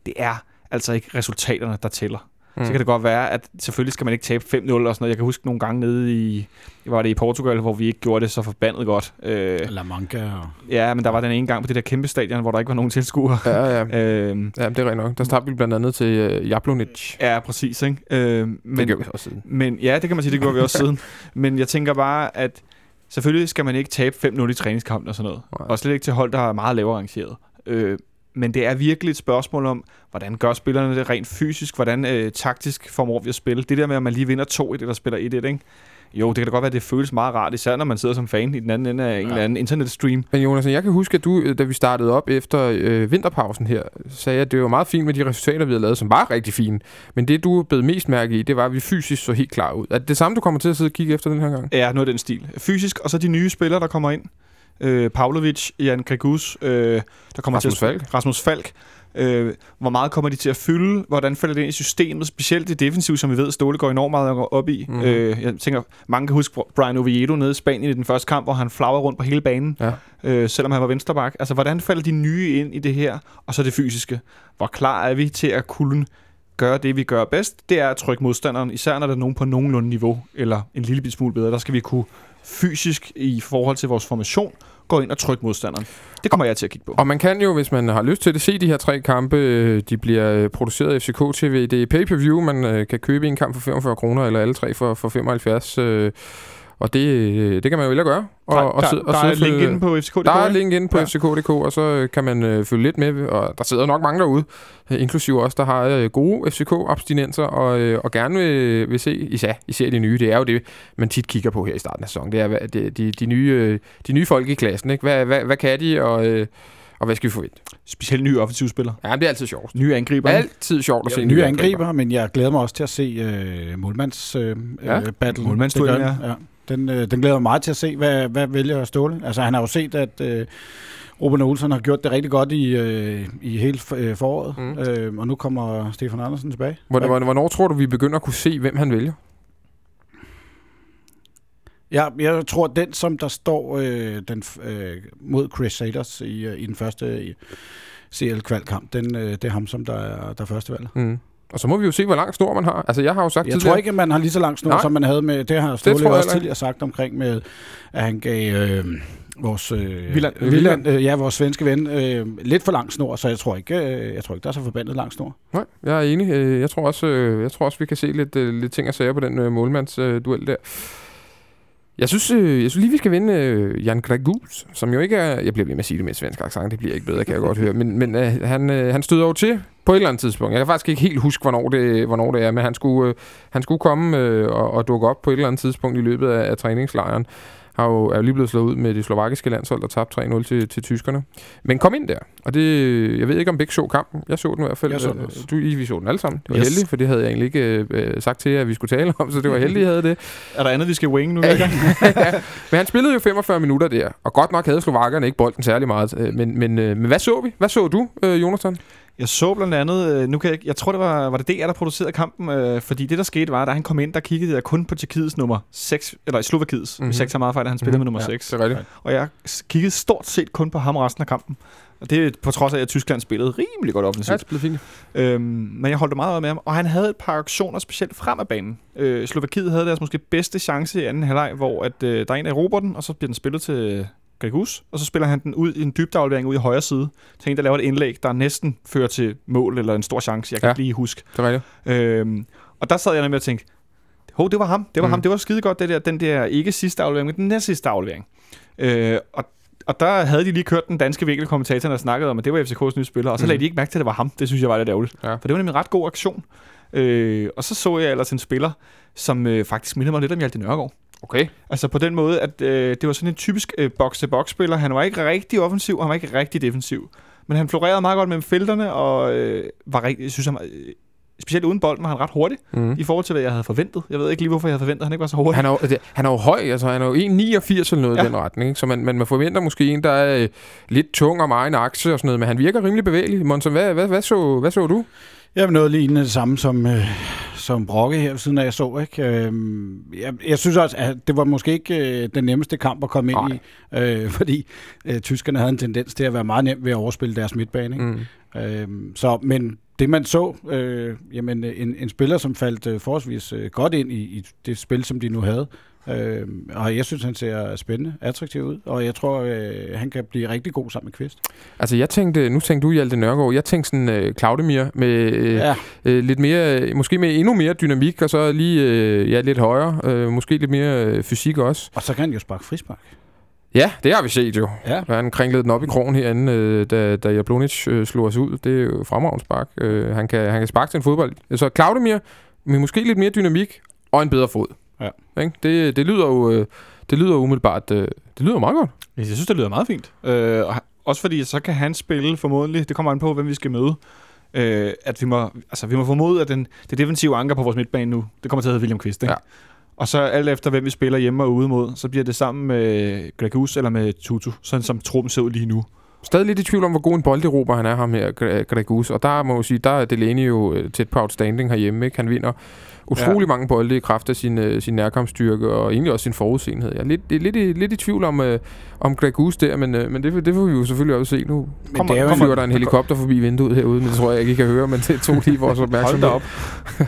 det er altså ikke resultaterne, der tæller. Mm. Så kan det godt være, at selvfølgelig skal man ikke tabe 5-0 og sådan noget. Jeg kan huske nogle gange nede i, var det i Portugal, hvor vi ikke gjorde det så forbandet godt. Øh, La Manga og... ja, men der var den ene gang på det der kæmpe stadion, hvor der ikke var nogen tilskuere. Ja, ja. [LAUGHS] Øh, ja, det er rent nok. Der tabte vi blandt andet til øh, Jablonic. ja, præcis. Ikke? Øh, Men, det gjorde vi også siden. men ja, det kan man sige, det gjorde vi også [LAUGHS] siden. Men jeg tænker bare, at selvfølgelig skal man ikke tabe 5-0 i træningskampen og sådan noget. Nej. Og slet ikke til hold, der er meget lavere rangeret. Øh, men det er virkelig et spørgsmål om, hvordan gør spillerne det rent fysisk, hvordan øh, taktisk formår vi at spille. Det der med, at man lige vinder 2-1 eller spiller 1-1, ikke? Jo, det kan da godt være, at det føles meget rart, især når man sidder som fan i den anden ende af en Ja. eller anden internetstream. Men Jonas, jeg kan huske, at du, øh, da vi startede op efter øh, vinterpausen her, sagde, at det var meget fint med de resultater, vi havde lavet, som var rigtig fine. Men det, du blev mest mærke i, det var, at vi fysisk så helt klar ud. Er det det samme, du kommer til at sidde og kigge efter den her gang? Ja, noget af den stil. Fysisk, og så de nye spillere, der kommer ind. Øh, Pavlovic, Jan Gregus, øh, der kommer Rasmus til at, Falk. Rasmus Falk. Øh, hvor meget kommer de til at fylde? Hvordan falder det ind i systemet? Specielt det defensiv, som vi ved, Ståle går enormt meget op i. Mm. Øh, jeg tænker, mange kan huske Brian Oviedo nede i Spanien i den første kamp, hvor han flagrede rundt på hele banen, Ja. øh, selvom han var vensterbak. Altså, hvordan falder de nye ind i det her? Og så det fysiske. Hvor klar er vi til at kunne gøre det, vi gør bedst? Det er at trykke modstanderen, især når der er nogen på nogenlunde niveau, eller en lille smule bedre. Der skal vi kunne fysisk i forhold til vores formation, gå ind og trykke modstanderen. Det kommer jeg til at kigge på. Og man kan jo, hvis man har lyst til det, se de her tre kampe. De bliver øh, produceret af FCK TV. Det er pay-per-view. Man øh, kan købe en kamp for 45 kroner, eller alle tre for, for 75. øh, og det, øh, det kan man jo at gøre. Og, der, og, der, og der er og link følge- inde på FCK.dk. Der er link inde på Ja. fck.dk, og så øh, kan man øh, følge lidt med. Og der sidder nok mange derude, øh, inklusive os, der har øh, gode FCK-abstinenser, og, øh, og gerne vil, vil se, især, især de nye. Det er jo det, man tit kigger på her i starten af sæsonen. Det er det, de, de, nye, øh, de nye folk i klassen. Ikke? Hvad, hvad, hvad kan de, og, øh, og hvad skal vi forvente? Specielt nye offensive spillere. Ja, det er altid sjovt. Nye angriber. Altid sjovt at se Ja, nye angriber, men jeg glæder mig også til at se øh, målmands øh, Ja, ja, battle. Det gør den, ja. Den, øh, den glæder mig meget til at se, hvad, hvad vælger Ståle. Altså, han har jo set, at øh, Ruben Olsen har gjort det rigtig godt i, øh, i hele øh, foråret, Mm. øh, og nu kommer Stefan Andersen tilbage. Hvornår, hvornår, hvornår tror du, vi begynder at kunne se, hvem han vælger? Ja, jeg tror, den, som der står øh, den, øh, mod Crusaders i, øh, i den første CL-kvalkamp, den, øh, det er ham, som der er, der er første valg. Mm. Og så må vi jo se, hvor lang snor man har. Altså, jeg har jo sagt Jeg tidligere... tror ikke, at man har lige så lang snor, Nej. som man havde med, det har Ståle også tidligere sagt omkring med, at han gav øh, vores, øh, Wieland. Wieland, øh, ja, vores svenske ven, øh, lidt for lang snor, så jeg tror ikke, øh, jeg tror ikke, der er så forbandet lang snor. Nej, jeg er enig. Øh, Jeg tror også, øh, jeg tror også vi kan se lidt, øh, lidt ting og sager på den øh, målmandsduel der. Jeg synes, øh, jeg synes lige, vi skal vinde øh, Jan Gregus, som jo ikke er... Jeg bliver ved med at sige det med svensk accent, det bliver ikke bedre, kan jeg godt høre. Men, men øh, han, øh, han støder jo til på et eller andet tidspunkt. Jeg kan faktisk ikke helt huske, hvornår det, hvornår det er, men han skulle, øh, han skulle komme øh, og, og dukke op på et eller andet tidspunkt i løbet af, af træningslejren. Har jo, er jo lige blevet slået ud med det slovakiske landshold, der tabte 3-0 til, til tyskerne. Men kom ind der. Og det, jeg ved ikke, om begge så kampen. Jeg så den i hvert fald. Jeg så den Øh, også. Du, I, vi så den alle sammen. Det var Yes. heldigt, for det havde jeg egentlig ikke øh, sagt til jer, at vi skulle tale om, så det var [LAUGHS] heldigt, jeg havde det. Er der andet, vi skal wing nu? Ikke? [LAUGHS] Men han spillede jo 45 minutter der, og godt nok havde slovakkerne ikke bolden særlig meget. øh, Men, men, øh, men hvad så vi? Hvad så du, øh, Jonathan? Jeg så blandt andet, øh, nu kan jeg, jeg tror det var, var det DR, der producerede kampen, øh, fordi det der skete var, da han kom ind, der kiggede jeg kun på Tjekkiets nummer 6, eller Slovakiets, mm-hmm. Mhm. hvis jeg ikke tager meget fejl, han spillede Mhm. med nummer Ja. 6. Det er rigtigt. Og jeg kiggede stort set kun på ham resten af kampen. Og det er på trods af, at Tyskland spillede rimelig godt Ja, offensivt. det blev fint. Øhm, men jeg holdt meget øje med ham, og han havde et par aktioner specielt frem af banen. Øh, Slovakiet havde deres måske bedste chance i anden halvleg, hvor at, øh, der er en, der den, og så bliver den spillet til Gregus, og så spiller han den ud i en dybdeaflevering ud i højre side til en, der laver et indlæg, der næsten fører til mål eller en stor chance. Jeg kan Ja. ikke lige huske. Det er rigtigt. Øhm, og der sad jeg nemlig og tænkte, hov, det var ham. Det var Mm. mm. ham. Det var skide godt, det der. Den der ikke sidste aflevering, men den næste sidste aflevering. Øh, og og der havde de lige kørt den danske vinkelkommentator, der snakkede om, at det var FCK's nye spiller, og så Mhm. lagde de ikke mærke til, at det var ham. Det synes jeg var lidt ærgerligt. Ja. For det var nemlig en ret god aktion. Øh, og så så jeg ellers en spiller, som øh, faktisk mindede mig lidt om Hjalte Nørgaard. Okay. Altså på den måde, at øh, det var sådan en typisk øh, box-to-box-spiller. Han var ikke rigtig offensiv, og han var ikke rigtig defensiv. Men han florerede meget godt mellem felterne, og øh, var rigtig, jeg synes, han øh, specielt uden bolden var han ret hurtig, Mm. i forhold til, hvad jeg havde forventet. Jeg ved ikke lige, hvorfor jeg havde forventet, at han ikke var så hurtig. Han er, jo, det- han er jo høj, altså han er jo 1,89 eller noget ja. Ja. i den retning, ikke? så man, man, man forventer måske en, der er øh, lidt tung og meget en akse og sådan noget, men han virker rimelig bevægelig. Monson, hvad, hvad, hvad, så, hvad så du? Jeg noget lignende det samme som, øh, som Brokke her siden af, jeg så. Ikke? Øh, jeg, jeg synes også, at det var måske ikke øh, den nemmeste kamp at komme ind Nej. i, øh, [LAUGHS] fordi øh, tyskerne havde en tendens til at være meget nemt ved at overspille deres midtbane. Ikke? Mm. Øh, så, men det man så, øh, jamen en, en spiller, som faldt øh, forholdsvis øh, godt ind i, i det spil, som de nu havde. Øh, og jeg synes, han ser spændende, attraktiv ud, og jeg tror, øh, han kan blive rigtig god sammen med Kvist. Altså jeg tænkte, nu tænkte du Hjalte Nørgaard, jeg tænkte sådan øh, Claudemir med øh, ja. Øh, lidt mere, øh, måske med endnu mere dynamik, og så lige øh, ja, lidt højere, øh, måske lidt mere øh, fysik også. og så kan han jo sparke frispark. Ja, det har vi set jo. Ja. Han kringlede den op i krogen herinde, øh, da, da Jablonic øh, slog os ud. Det er jo fremragende spark. Øh, han, kan, han kan sparke til en fodbold. Så Claudemir, med måske lidt mere dynamik og en bedre fod. Ja. Ikke? Det, det lyder jo øh, det lyder umiddelbart, øh, det lyder meget godt. Jeg synes, det lyder meget fint. Øh, og også fordi, så kan han spille formodentlig, det kommer an på, hvem vi skal møde, øh, at vi må, altså, vi må formode, at den, det defensive anker på vores midtbane nu, det kommer til at hedde William Kvist, ikke? Ja. Og så alt efter, hvem vi spiller hjemme og ude mod, så bliver det sammen med Gregus eller med Tutu, sådan som truppen ser ud lige nu. Stadig lidt i tvivl om, hvor god en bolderober han er, ham her, Gre- Gregus. Og der må jeg sige, der er Delaney jo øh, tæt på outstanding herhjemme. Ikke? Han vinder utrolig ja. mange bolde i kraft af sin, øh, sin nærkampsstyrke, og egentlig også sin forudseenhed. Jeg er lidt, det er lidt, i, lidt i tvivl om, øh, om Greg Goose der, men, øh, men det, det får vi jo selvfølgelig også se nu. Men kommer, det er jo kommer, der en helikopter forbi vinduet herude, men det tror jeg ikke, I kan høre, men det tog lige vores opmærksomhed. op.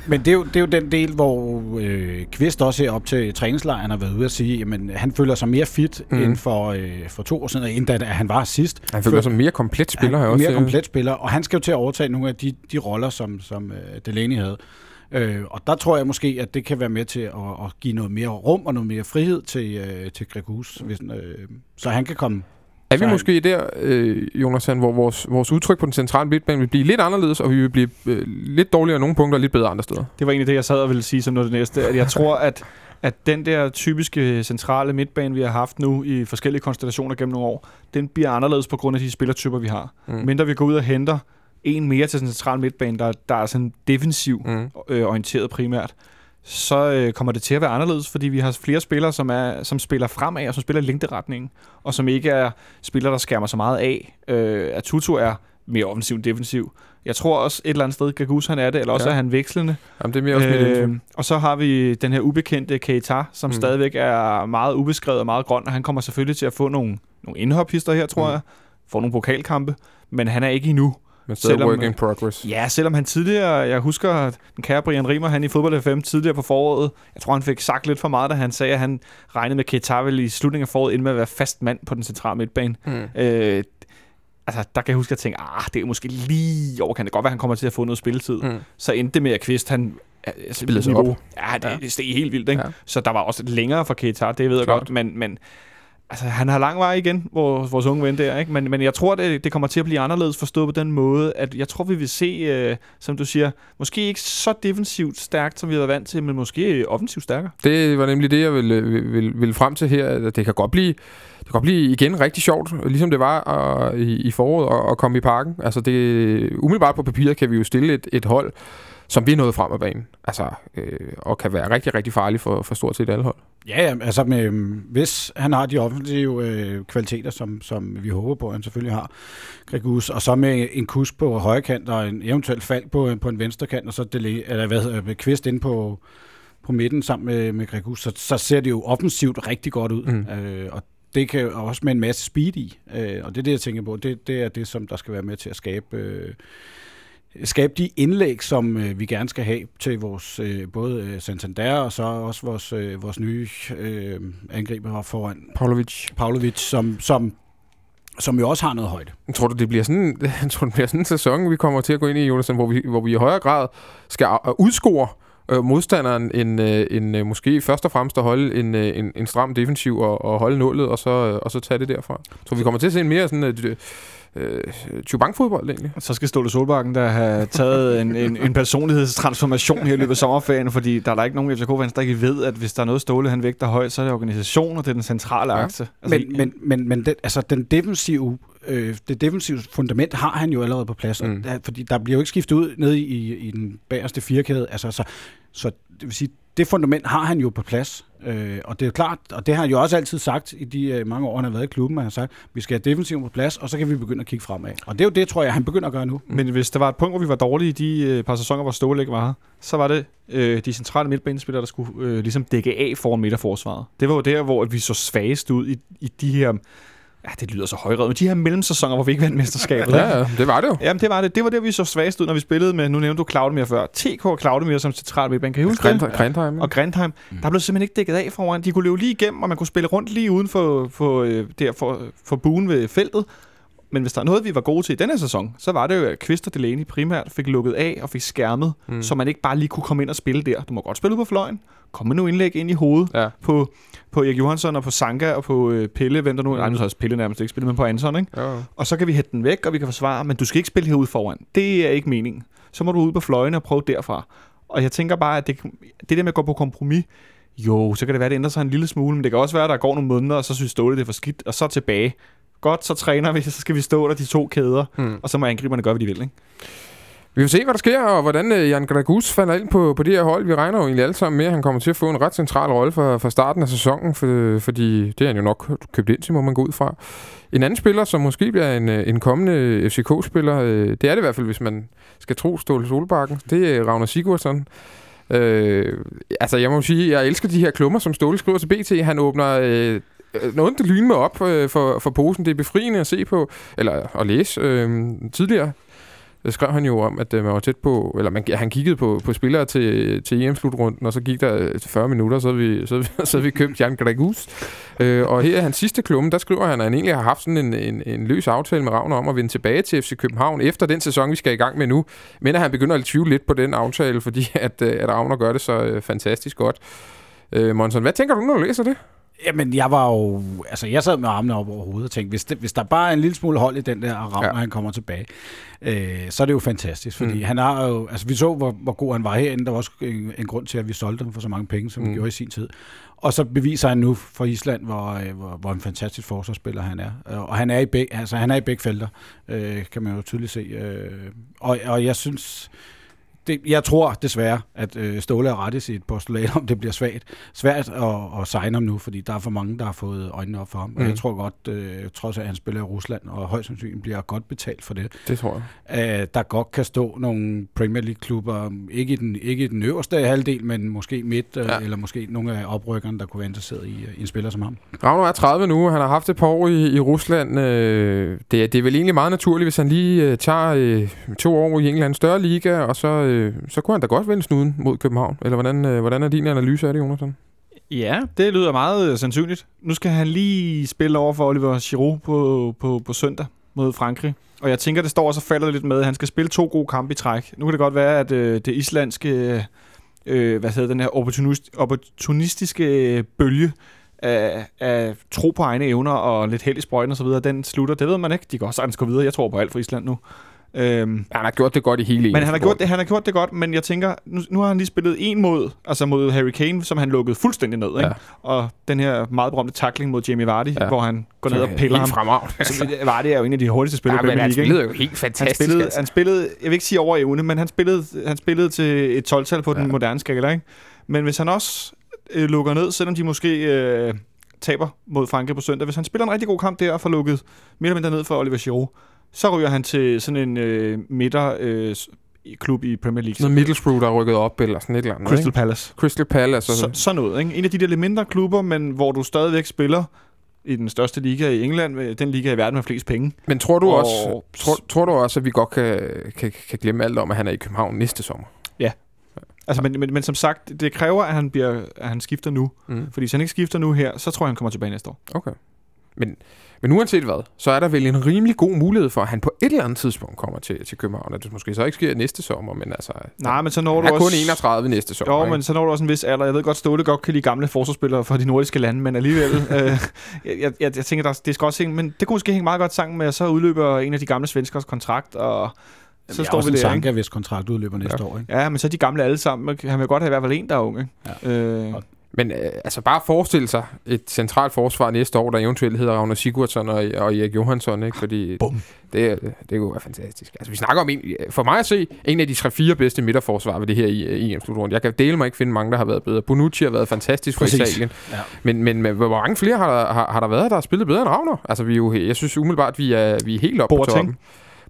men det er, jo, det er jo den del, hvor øh, Kvist også her op til træningslejren har været ude at sige, at han føler sig mere fit mm. end for, øh, for to år siden, end da han var sidst. Han føler sig mere komplet spiller han, her også. Mere komplet spiller, og han skal jo til at overtage nogle af de, de roller, som, som uh, Delaney havde. Øh, og der tror jeg måske, at det kan være med til at, at give noget mere rum og noget mere frihed til, øh, til Gregus, hvis, øh, så han kan komme er vi så måske der, øh, Jonathan, hvor vores, vores udtryk på den centrale midtbane vil blive lidt anderledes, og vi vil blive øh, lidt dårligere nogle punkter og lidt bedre andre steder? Det var egentlig det, jeg sad og ville sige som noget det næste. At jeg tror, at, at den der typiske centrale midtbane, vi har haft nu i forskellige konstellationer gennem nogle år, den bliver anderledes på grund af de spillertyper, vi har. Mm. Mindre vi går ud og henter en mere til den centrale midtbane, der, der er sådan defensiv mm. øh, orienteret primært, så øh, kommer det til at være anderledes, fordi vi har flere spillere, som, er, som spiller fremad, og som spiller i længderetningen, og som ikke er spillere, der skærmer så meget af. Øh, at Tutu er mere offensiv end defensiv. Jeg tror også et eller andet sted, Gagus han er det, eller også ja. er han vekslende. Jamen, det er mere også øh, Og så har vi den her ubekendte Keita, som mm. stadigvæk er meget ubeskrevet og meget grøn, og han kommer selvfølgelig til at få nogle, nogle indhophister her, tror mm. jeg. Få nogle pokalkampe, men han er ikke endnu. Men stadig selvom, work in progress. Ja, selvom han tidligere, jeg husker, at den kære Brian Rimer, han i fodbold FM tidligere på foråret, jeg tror, han fik sagt lidt for meget, da han sagde, at han regnede med Ketavel i slutningen af foråret, inden med at være fast mand på den centrale midtbane. Mm. Øh, altså, der kan jeg huske, at jeg tænkte, ah, det er måske lige over, kan det godt være, han kommer til at få noget spilletid. Mm. Så endte det med, at Kvist, han altså, spillede sig op. Ja, det, ja. steg helt vildt, ikke? Ja. Så der var også længere for Keita, det ved jeg Klart. godt, men, men altså, han har lang vej igen, vores, vores unge ven der, ikke? Men, men jeg tror, det, det kommer til at blive anderledes forstået på den måde, at jeg tror, vi vil se, øh, som du siger, måske ikke så defensivt stærkt, som vi har været vant til, men måske offensivt stærkere. Det var nemlig det, jeg ville, øh, ville, ville frem til her, at det kan godt blive det kan blive igen rigtig sjovt, ligesom det var at, i, i foråret at, at komme i parken. Altså det, umiddelbart på papiret kan vi jo stille et, et hold, som vi er nået frem af banen. Altså, øh, og kan være rigtig, rigtig farlig for, for stort set alle hold. Ja, altså med, hvis han har de offensive øh, kvaliteter, som, som vi håber på, at han selvfølgelig har, Gregus, og så med en kus på højre kant og en eventuelt fald på, på en venstre kant, og så delay, eller hvad hedder, Kvist ind på, på midten sammen med, med Gregus, så, så ser det jo offensivt rigtig godt ud. Mm. Øh, og det kan også med en masse speed i, øh, og det er det, jeg tænker på. Det, det er det, som der skal være med til at skabe... Øh, skabe de indlæg, som øh, vi gerne skal have til vores øh, både øh, Santander og så også vores, øh, vores nye øh, angriber foran. Pavlovic. Pavlovic, som, som som jo også har noget højde. Tror du, det bliver sådan, jeg [LAUGHS] tror, det bliver sådan en sæson, vi kommer til at gå ind i, Jonathan, hvor vi, hvor vi i højere grad skal udscore øh, modstanderen end, øh, end øh, måske først og fremmest at holde en, øh, en, en stram defensiv og, og holde nullet, og så, øh, og så tage det derfra. Så vi kommer til at se en mere sådan... Øh, øh, Chubank-fodbold egentlig. Så skal Ståle Solbakken der have taget en, en, en personlighedstransformation her i løbet af sommerferien, fordi der er der ikke nogen FCK-fans, der ikke ved, at hvis der er noget Ståle, han vægter højt, så er det organisation, og det er den centrale ja. akse. Altså, men, men, men, men den, altså, den defensive øh, det defensive fundament har han jo allerede på plads, mm. der, fordi der bliver jo ikke skiftet ud nede i, i den bagerste firkæde, altså, så, så det vil sige, det fundament har han jo på plads. Øh, og det er klart, og det har han jo også altid sagt i de øh, mange år, han har været i klubben, han har sagt, vi skal have defensiven på plads, og så kan vi begynde at kigge fremad. Og det er jo det, tror jeg, han begynder at gøre nu. Men hvis der var et punkt, hvor vi var dårlige i de øh, par sæsoner, hvor Ståle ikke var her, så var det øh, de centrale midtbanespillere, der skulle øh, ligesom dække af foran midterforsvaret. Det var jo der, hvor vi så svagest ud i, i de her ja, det lyder så højrød, men de her mellemsæsoner, hvor vi ikke vandt mesterskabet. ja, ja, det var det jo. Jamen, det var det. Det var det, vi så svagest ud, når vi spillede med, nu nævnte du Claudemir før, TK Claudemir som central midtbane. Kan I huske det? Grindheim. Og Grindheim. Mm. Der blev simpelthen ikke dækket af foran. De kunne løbe lige igennem, og man kunne spille rundt lige uden for, for, øh, der, for, for buen ved feltet. Men hvis der er noget, vi var gode til i denne sæson, så var det jo, at Kvist og Delaney primært fik lukket af og fik skærmet, mm. så man ikke bare lige kunne komme ind og spille der. Du må godt spille på fløjen. Kom med nogle indlæg ind i hovedet ja. på, på Erik Johansson og på Sanka og på øh, Pelle. Hvem der nu... Mm. Ej, nu har også Pelle nærmest ikke spillet, men på Anson, ikke? Ja. Og så kan vi hætte den væk, og vi kan forsvare. Men du skal ikke spille herude foran. Det er ikke meningen. Så må du ud på fløjene og prøve derfra. Og jeg tænker bare, at det, det der med at gå på kompromis, jo, så kan det være, at det ændrer sig en lille smule, men det kan også være, at der går nogle måneder, og så synes Ståle, det er for skidt, og så tilbage godt, så træner vi, så skal vi stå der de to kæder, hmm. og så må angriberne gøre, hvad de vil. Ikke? Vi vil se, hvad der sker, og hvordan uh, Jan Gragus falder ind på, på det her hold. Vi regner jo egentlig alle sammen med, at han kommer til at få en ret central rolle fra, fra starten af sæsonen, for, fordi det er han jo nok købt ind til, må man gå ud fra. En anden spiller, som måske bliver en, øh, en kommende FCK-spiller, uh, det er det i hvert fald, hvis man skal tro Ståle Solbakken, det er Ragnar Sigurdsson. Øh, altså, jeg må sige, jeg elsker de her klummer, som Ståle skriver til BT. Han åbner øh, Øh, noget, der lyner mig op øh, for, for posen. Det er befriende at se på, eller at læse øh, tidligere der skrev han jo om, at øh, man var tæt på, eller man, han kiggede på, på spillere til, til EM-slutrunden, og så gik der øh, 40 minutter, så havde vi, så, [LAUGHS] så havde vi købt Jan Gregus. Øh, og her i hans sidste klumme, der skriver han, at han egentlig har haft sådan en, en, en løs aftale med Ravner om at vende tilbage til FC København efter den sæson, vi skal i gang med nu. Men at han begynder at tvivle lidt på den aftale, fordi [LAUGHS] at, øh, at Ravner gør det så øh, fantastisk godt. Øh, Monson, hvad tænker du, når du læser det? Jamen, jeg var jo... Altså, jeg sad med armene op over hovedet og tænkte, hvis, det, hvis der bare er en lille smule hold i den der ram, ja. når han kommer tilbage, øh, så er det jo fantastisk. Fordi mm. han har jo... Altså, vi så, hvor, hvor god han var herinde. Der var også en, en grund til, at vi solgte ham for så mange penge, som mm. vi gjorde i sin tid. Og så beviser han nu for Island, hvor, øh, hvor, hvor en fantastisk forsvarsspiller han er. Og han er i begge, altså, han er i begge felter, øh, kan man jo tydeligt se. Øh, og, og jeg synes det, jeg tror desværre, at øh, Ståle er ret i sit postulat, om det bliver svært, svært at, at signe ham nu, fordi der er for mange, der har fået øjnene op for ham. Mm. Og jeg mm. tror godt, øh, trods at han spiller i Rusland, og højst sandsynligt bliver godt betalt for det. Det tror jeg. At der godt kan stå nogle Premier League-klubber, ikke i den, ikke i den øverste halvdel, men måske midt, øh, ja. eller måske nogle af oprykkerne, der kunne være interesseret i, i en spiller som ham. Ravner er 30 nu, han har haft et par år i, i Rusland. Øh, det, det er vel egentlig meget naturligt, hvis han lige øh, tager øh, to år i en eller anden større liga, og så øh, øh, så kunne han da godt vende snuden mod København. Eller hvordan, øh, hvordan er din analyse af det, Jonathan? Ja, det lyder meget øh, sandsynligt. Nu skal han lige spille over for Oliver Giroud på, på, på søndag mod Frankrig. Og jeg tænker, det står og så falder lidt med, at han skal spille to gode kampe i træk. Nu kan det godt være, at øh, det islandske, øh, hvad hedder den her opportunist, opportunistiske øh, bølge af, af tro på egne evner og lidt held i sprøjten og så videre, den slutter. Det ved man ikke. De kan også sagtens gå videre. Jeg tror på alt for Island nu. Øhm, han har gjort det godt i hele Men han har, gjort det, han har gjort det godt, men jeg tænker, nu, nu har han lige spillet en mod, altså mod Harry Kane, som han lukkede fuldstændig ned. Ikke? Ja. Og den her meget berømte tackling mod Jamie Vardy, ja. hvor han går ned og piller ham. Fremragende. Så Vardy er jo en af de hurtigste spillere ja, i Premier League. han spillede jo helt fantastisk. Han spillede, altså. han spillede, jeg vil ikke sige over evne, men han spillede, han spillede til et 12-tal på ja. den moderne skala. Ikke? Men hvis han også øh, lukker ned, selvom de måske... Øh, taber mod Frankrig på søndag. Hvis han spiller en rigtig god kamp der og får lukket mere eller mindre ned for Oliver Giroud, så ryger han til sådan en øh, midter... Øh, klub i Premier League. Noget Middlesbrough, der er rykket op, eller sådan et eller andet. Crystal ikke? Palace. Crystal Palace. Så, sådan noget. Ikke? En af de der lidt mindre klubber, men hvor du stadigvæk spiller i den største liga i England, den liga i verden med flest penge. Men tror du, og... også, tror, tror du også, at vi godt kan, kan, kan glemme alt om, at han er i København næste sommer? Ja. Altså, men, men, men som sagt, det kræver, at han, bliver, at han skifter nu. Mm. Fordi hvis han ikke skifter nu her, så tror jeg, han kommer tilbage næste år. Okay. Men men uanset hvad, så er der vel en rimelig god mulighed for, at han på et eller andet tidspunkt kommer til, til København. At det måske så ikke sker næste sommer, men altså... Nej, men så når du er også... kun 31 næste sommer. Jo, ikke? men så når du også en vis alder. Jeg ved godt, Ståle godt kan lide gamle forsvarsspillere fra de nordiske lande, men alligevel... [LAUGHS] øh, jeg, jeg, jeg, tænker, der, det skal også hænge... Men det kunne måske hænge meget godt sammen med, at så udløber en af de gamle svenskers kontrakt, og så står vi der, Sanka, hvis kontrakt udløber næste ja. år. Ikke? Ja, men så er de gamle alle sammen. Han vil godt have i hvert fald en, der er unge. Ja. Øh, men øh, altså bare forestille sig et centralt forsvar næste år, der eventuelt hedder Ragnar Sigurdsson og, og Erik Johansson, ikke? fordi Bum. det, det kunne være fantastisk. Altså vi snakker om en, for mig at se, en af de tre-fire bedste midterforsvar ved det her i EM-slutrunde. Jeg kan dele mig ikke finde mange, der har været bedre. Bonucci har været fantastisk for Præcis. Italien. Ja. Men, men, men hvor mange flere har der, har, har der været, der har spillet bedre end Ragnar? Altså vi er jo, jeg synes umiddelbart, vi er, vi er helt oppe på toppen.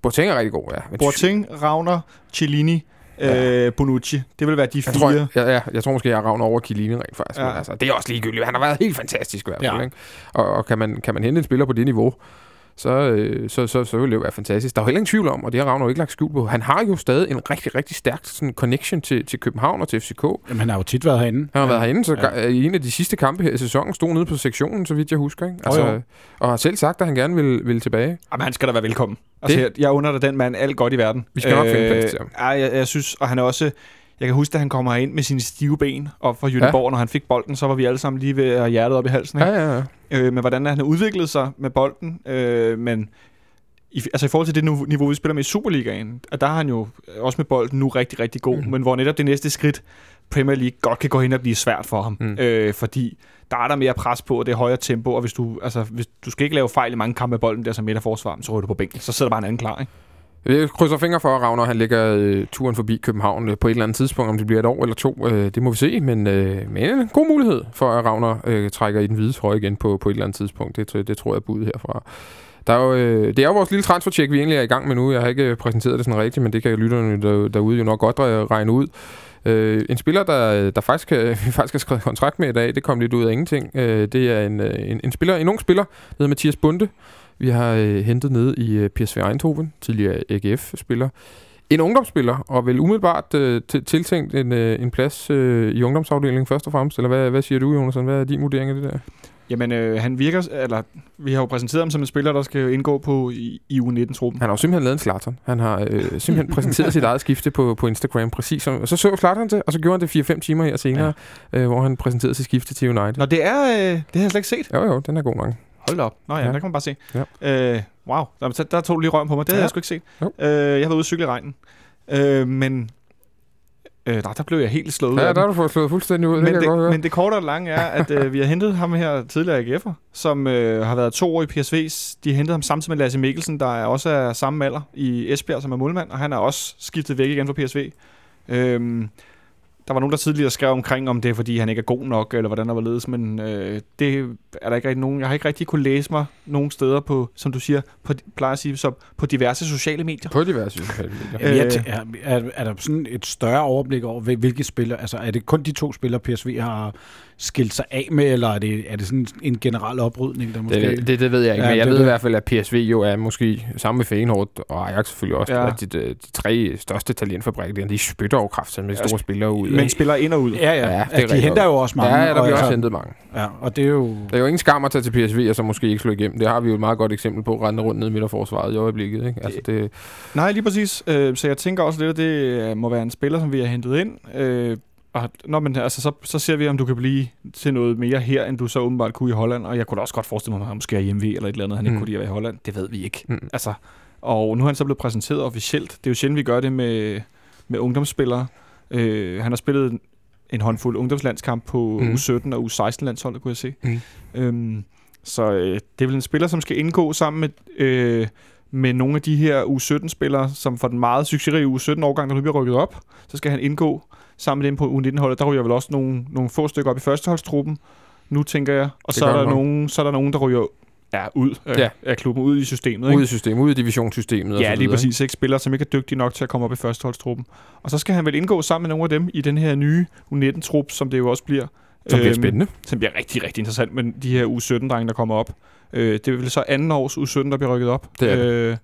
Boateng er rigtig god, ja. Men Boateng, Ragnar, Cellini, ja. øh, Bonucci. Det vil være de jeg fire. Tror, jeg, ja, ja, jeg tror måske, jeg ravner over Kilini rent faktisk. Ja. Men altså, det er også ligegyldigt. Han har været helt fantastisk i hvert fald. Ja. Ikke? Og, og kan, man, kan man hente en spiller på det niveau, så, øh, så, så, så vil det jo være fantastisk. Der er jo heller ingen tvivl om, og det har Ravner ikke lagt skjul på. Han har jo stadig en rigtig, rigtig stærk sådan, connection til, til København og til FCK. Jamen, han har jo tit været herinde. Han har ja. været herinde, så ja. i en af de sidste kampe her i sæsonen stod nede på sektionen, så vidt jeg husker. Ikke? Altså, oh, og har selv sagt, at han gerne vil, vil tilbage. Jamen, han skal da være velkommen. Altså, jeg, jeg under den mand alt godt i verden. Vi skal nok øh, finde plads til ham. Ja, jeg, jeg synes, og han er også jeg kan huske, at han kommer ind med sine stive ben op fra Jødeborg, ja. når han fik bolden, så var vi alle sammen lige ved at hjertet op i halsen. Ikke? Ja, ja, ja. Øh, men hvordan han har udviklet sig med bolden. Øh, men i, altså i forhold til det niveau, vi spiller med i Superligaen, at der har han jo også med bolden nu rigtig, rigtig god. Mm. Men hvor netop det næste skridt, Premier League, godt kan gå hen og blive svært for ham. Mm. Øh, fordi der er der mere pres på, og det er højere tempo, og hvis du, altså, hvis, du skal ikke lave fejl i mange kampe med bolden der som midterforsvar, så ryger du på bænken. Så sidder der bare en anden klar, ikke? Jeg krydser fingre for, at Ravner han lægger øh, turen forbi København øh, på et eller andet tidspunkt. Om det bliver et år eller to, øh, det må vi se. Men, øh, men en god mulighed for, at Ravner øh, trækker i den hvide trøje igen på, på et eller andet tidspunkt. Det, det tror jeg er budet herfra. Der er jo, øh, det er jo vores lille transfercheck, vi egentlig er i gang med nu. Jeg har ikke øh, præsenteret det sådan rigtigt, men det kan lytterne der, derude jo nok godt øh, regne ud. Øh, en spiller, der, der faktisk, øh, [LAUGHS] vi faktisk har skrevet kontrakt med i dag, det kom lidt ud af ingenting. Øh, det er en, en, en, spiller, en ung spiller, der hedder Mathias Bunde. Vi har øh, hentet ned i øh, PSV Eindhoven, tidligere AGF-spiller. En ungdomsspiller, og vel umiddelbart øh, tiltænkt en, øh, en plads øh, i ungdomsafdelingen først og fremmest. Eller hvad, hvad siger du, Jonas? Hvad er din vurdering af det der? Jamen, øh, han virker, eller vi har jo præsenteret ham som en spiller, der skal indgå på i, i U19-truppen. Han har jo simpelthen lavet en Zlatan. Han har øh, simpelthen præsenteret sit eget skifte på, på Instagram, præcis. Som, og så så Zlatan det, og så gjorde han det 4-5 timer her senere, ja. øh, hvor han præsenterede sit skifte til United. Nå, det er, øh, det har jeg slet ikke set. Jo, jo, den er god nok. Hold da op. Nå ja, ja. der kan man bare se. Ja. Øh, wow, der, der tog du lige røven på mig. Det ja. havde jeg sgu ikke set. Jo. Øh, jeg har været ude at cykle i regnen. Øh, men Øh, nej, der blev jeg helt slået Ja, der har du fået slået fuldstændig ud. Men det, det, men det korte og lange er, at øh, vi har hentet ham her tidligere AGF'er, som øh, har været to år i PSV's. De har hentet ham samtidig med Lasse Mikkelsen, der er også er samme alder i Esbjerg, som er målmand, og han er også skiftet væk igen fra PSV. Øh, der var nogen, der tidligere skrev omkring, om det er, fordi han ikke er god nok, eller hvordan der var ledes, men øh, det er der ikke rigtig nogen. Jeg har ikke rigtig kunne læse mig nogen steder på, som du siger, på, plejer at sige, så på diverse sociale medier. På diverse sociale medier. Øh, er, er, er, der sådan et større overblik over, hvilke spillere, altså er det kun de to spillere, PSV har skilt sig af med, eller er det, er det sådan en generel oprydning, der måske... Det, det, det ved jeg ikke, ja, men jeg det, ved det. i hvert fald, at PSV jo er måske sammen med Feyenoord og Ajax selvfølgelig også, ja. de, de, de tre største talentfabrikker, de spytter over kraft med store spillere ud. Men spiller ind og ud. Ja, ja. ja det de henter jo også mange. Ja, der bliver også hentet mange. Ja, og det er jo... Der er jo ingen skam at tage til PSV, og så måske ikke slå igennem. Det har vi jo et meget godt eksempel på, rende rundt ned i midterforsvaret i øjeblikket. Ikke? Altså, det... Nej, lige præcis. Øh, så jeg tænker også lidt, at det øh, må være en spiller, som vi har hentet ind. Og når man, altså, så, så ser vi, om du kan blive til noget mere her, end du så åbenbart kunne i Holland. Og jeg kunne da også godt forestille mig, at han måske er hjemme eller et eller andet, han mm. ikke kunne lide at være i Holland. Det ved vi ikke. Mm. Altså, og nu er han så blevet præsenteret officielt. Det er jo sjældent, vi gør det med, med ungdomsspillere. Øh, han har spillet en håndfuld ungdomslandskamp på mm. U17 og U16-landsholdet, kunne jeg se. Mm. Øhm, så øh, det er vel en spiller, som skal indgå sammen med, øh, med nogle af de her U17-spillere, som for den meget succesrige U17-årgang, der nu bliver rykket op, så skal han indgå sammen med dem på U19-holdet. Der ryger vel også nogle, nogle få stykker op i førsteholdstruppen, nu tænker jeg. Og så er, der nogen, så er der nogen, der ryger ja, ud af, ja. af klubben, ud i systemet. Ikke? Ud i systemet, ud i divisionssystemet. Ja, lige præcis. Ikke? Spillere, som ikke er dygtige nok til at komme op i førsteholdstruppen. Og så skal han vel indgå sammen med nogle af dem i den her nye U19-trup, som det jo også bliver. Som bliver øhm, spændende. Som bliver rigtig, rigtig interessant med de her U17-drenge, der kommer op. Øh, det er vel så anden års U17, der bliver rykket op. Det er det. Øh,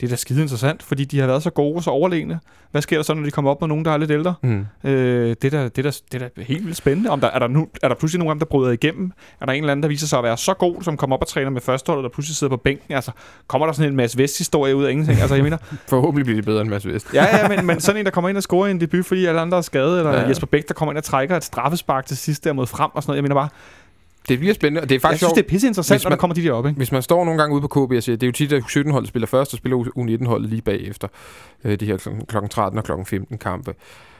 det er da skide interessant, fordi de har været så gode og så overlegne. Hvad sker der så, når de kommer op med nogen, der er lidt ældre? Mm. Øh, det, er da, det, er da, det er da helt vildt spændende. Om der, er, der nu, er der pludselig nogen, der bryder igennem? Er der en eller anden, der viser sig at være så god, som kommer op og træner med førsteholdet, der pludselig sidder på bænken? Altså, kommer der sådan en masse Vest-historie ud af ingenting? Altså, jeg mener... [LAUGHS] Forhåbentlig bliver det bedre end masse Vest. ja, ja, men, men sådan en, der kommer ind og scorer en debut, fordi alle andre er skadet, eller ja. Jesper Bæk, der kommer ind og trækker et straffespark til sidst der mod frem og sådan noget. Jeg mener bare, det bliver spændende, og det er faktisk Jeg synes, det er pisse interessant, når der kommer de der op, ikke? Hvis man står nogle gange ude på KB og siger, det er jo tit, at 17-holdet spiller først, og spiller U19-holdet lige bagefter øh, de her kl. 13 og kl. 15 kampe.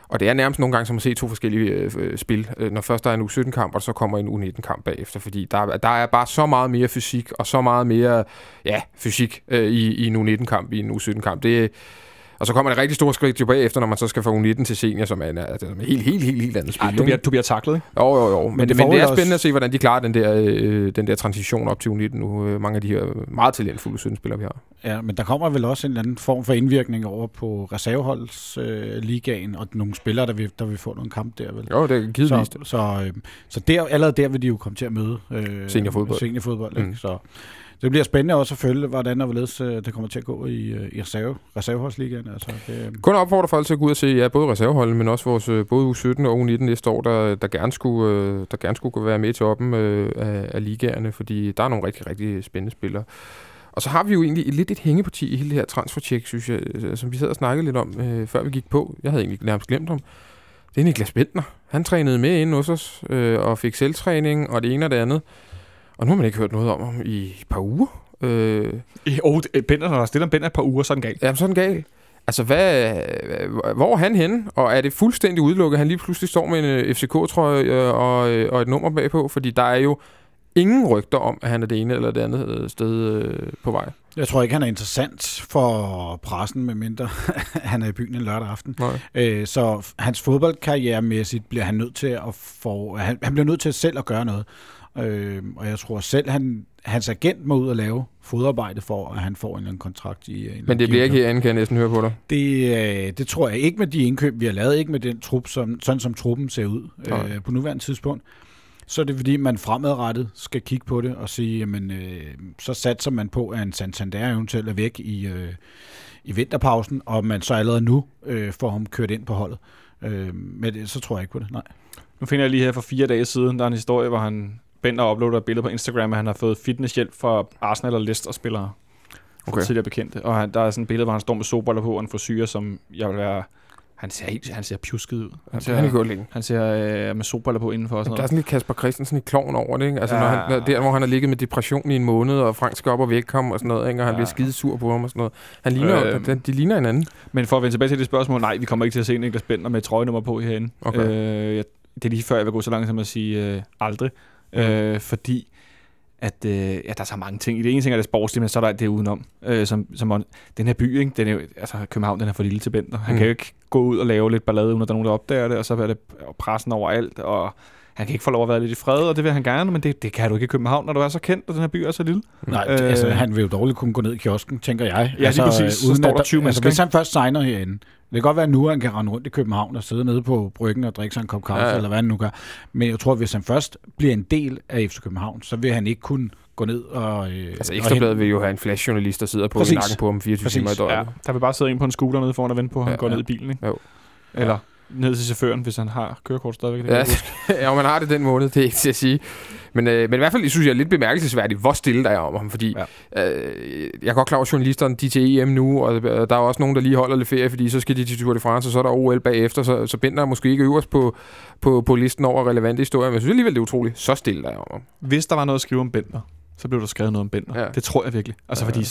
Og det er nærmest nogle gange som at se to forskellige øh, øh, spil. Øh, når først der er en U17-kamp, og så kommer en U19-kamp bagefter. Fordi der, der er bare så meget mere fysik, og så meget mere ja, fysik øh, i, i en U19-kamp, i en U17-kamp. Det, og så kommer det rigtig store skridt tilbage efter, når man så skal fra U19 til senior, som er en altså, helt, helt, helt, helt andet spil. Ej, du, bliver, du bliver taklet, ikke? Jo, jo, jo. Men, men det, men det er spændende også... at se, hvordan de klarer den der, øh, den der transition op til U19 nu. Øh, mange af de her meget talentfulde spillere vi har. Ja, men der kommer vel også en eller anden form for indvirkning over på reserveholdsligaen, øh, og nogle spillere, der vil, der vil få nogle kamp der. Vel? Jo, det er givetvis. Så, så, øh, så der, allerede der vil de jo komme til at møde øh, seniorfodbold. seniorfodbold mm. ikke? Så, det bliver spændende også at følge, hvordan og hvorledes øh, det kommer til at gå i, øh, i reserve, reserveholdsligaen. Altså, det. Kun opfordrer folk til at gå ud og se ja, både reserveholdet, men også vores både U17 og U19 næste år, der, der, gerne skulle, der gerne skulle være med til toppen af, af ligaerne, fordi der er nogle rigtig, rigtig spændende spillere. Og så har vi jo egentlig lidt et hængeparti i hele det her transfercheck, synes jeg, som vi sad og snakkede lidt om, øh, før vi gik på. Jeg havde egentlig nærmest glemt ham. Det er Niklas Bentner. Han trænede med ind hos os øh, og fik selvtræning og det ene og det andet. Og nu har man ikke hørt noget om ham i et par uger. Øh, oh, Bender, når der stiller Bender et par uger, så er den gal. Jamen, så er den gal. Altså, hvad, hvor er han henne? Og er det fuldstændig udelukket, at han lige pludselig står med en øh, FCK-trøje øh, og, øh, og et nummer bagpå? Fordi der er jo ingen rygter om, at han er det ene eller det andet sted på vej. Jeg tror ikke, han er interessant for pressen, medmindre [LAUGHS] han er i byen en lørdag aften. Nej. så hans fodboldkarrieremæssigt bliver han nødt til at få... Han, han bliver nødt til selv at gøre noget. Øh, og jeg tror selv, han, hans agent må ud og lave fodarbejde for, at han får en eller anden kontrakt i en Men det bliver ikke herinde, kan jeg næsten høre på dig. Det, øh, det tror jeg ikke med de indkøb, vi har lavet, ikke med den trup, som, sådan som truppen ser ud øh, på nuværende tidspunkt. Så er det fordi, man fremadrettet skal kigge på det og sige, jamen, øh, så satser man på, at en Santander eventuelt er væk i, øh, i vinterpausen, og man så allerede nu øh, får ham kørt ind på holdet. Øh, men det, så tror jeg ikke på det, nej. Nu finder jeg lige her for fire dage siden, der er en historie, hvor han Bender uploader et billede på Instagram, at han har fået fitnesshjælp fra Arsenal og Leicester-spillere. Okay. Tidligere bekendte. Og han, der er sådan et billede, hvor han står med solbriller på og en frisyr, som jeg vil være... Han ser, helt, han ser pjusket ud. Han ser, han, længe. han ser øh, med solbriller på indenfor. Og sådan der er sådan lidt Kasper Christensen i kloven over det. Ikke? Altså, ja. når han, der, hvor han har ligget med depression i en måned, og Frank skal op og væk ham og sådan noget, ikke? og han ja. bliver skide sur på ham og sådan noget. Han ligner, øh, de, de ligner hinanden. Men for at vende tilbage til det spørgsmål, nej, vi kommer ikke til at se Niklas Bender med trøjenummer på herinde. Okay. Øh, jeg, det er lige før, jeg vil gå så langt som at sige øh, aldrig. Øh, fordi at øh, ja, der er så mange ting. I det ene ting er det sportslige, men så er der det udenom. Øh, som, som den her by, ikke? Den er, altså København, den er for lille til Bender. Han mm. kan jo ikke gå ud og lave lidt ballade, uden at der er nogen, der opdager det, og så er det pressen over alt, og han kan ikke få lov at være lidt i fred, og det vil han gerne, men det, det kan du ikke i København, når du er så kendt, og den her by er så lille. Nej, øh, altså, han vil jo dårligt kunne gå ned i kiosken, tænker jeg. Ja, altså, lige præcis. Uden så står der 20 altså, Hvis han først signer herinde, det kan godt være, at nu han kan rende rundt i København og sidde nede på bryggen og drikke sig en kop kaffe, ja, ja. eller hvad han nu gør. Men jeg tror, at hvis han først bliver en del af FC København, så vil han ikke kunne gå ned og... Øh, altså Ekstrabladet vil jo have en flashjournalist, der sidder på nakken på ham 24 Præcis. timer i døgnet. Ja, der vil bare sidde en på en scooter nede foran og vente på, at han ja, går ja. ned i bilen. Ikke? Jo. Eller ned til chaufføren, hvis han har kørekort stadigvæk. Det ja, [LAUGHS] ja, man har det den måned, det er ikke til at sige. Men, øh, men i hvert fald synes jeg er lidt bemærkelsesværdigt, hvor stille der er om ham, fordi ja. øh, jeg er godt klar over, at journalisterne de er til EM nu, og der er også nogen, der lige holder lidt ferie, fordi så skal de til Tour de France, og så er der OL bagefter, så, så binder måske ikke øverst på, på, på listen over relevante historier, men jeg synes alligevel, det er utroligt, så stille der er om ham. Hvis der var noget at skrive om Bender, så blev der skrevet noget om Bender. Ja. Det tror jeg virkelig. Altså ja. fordi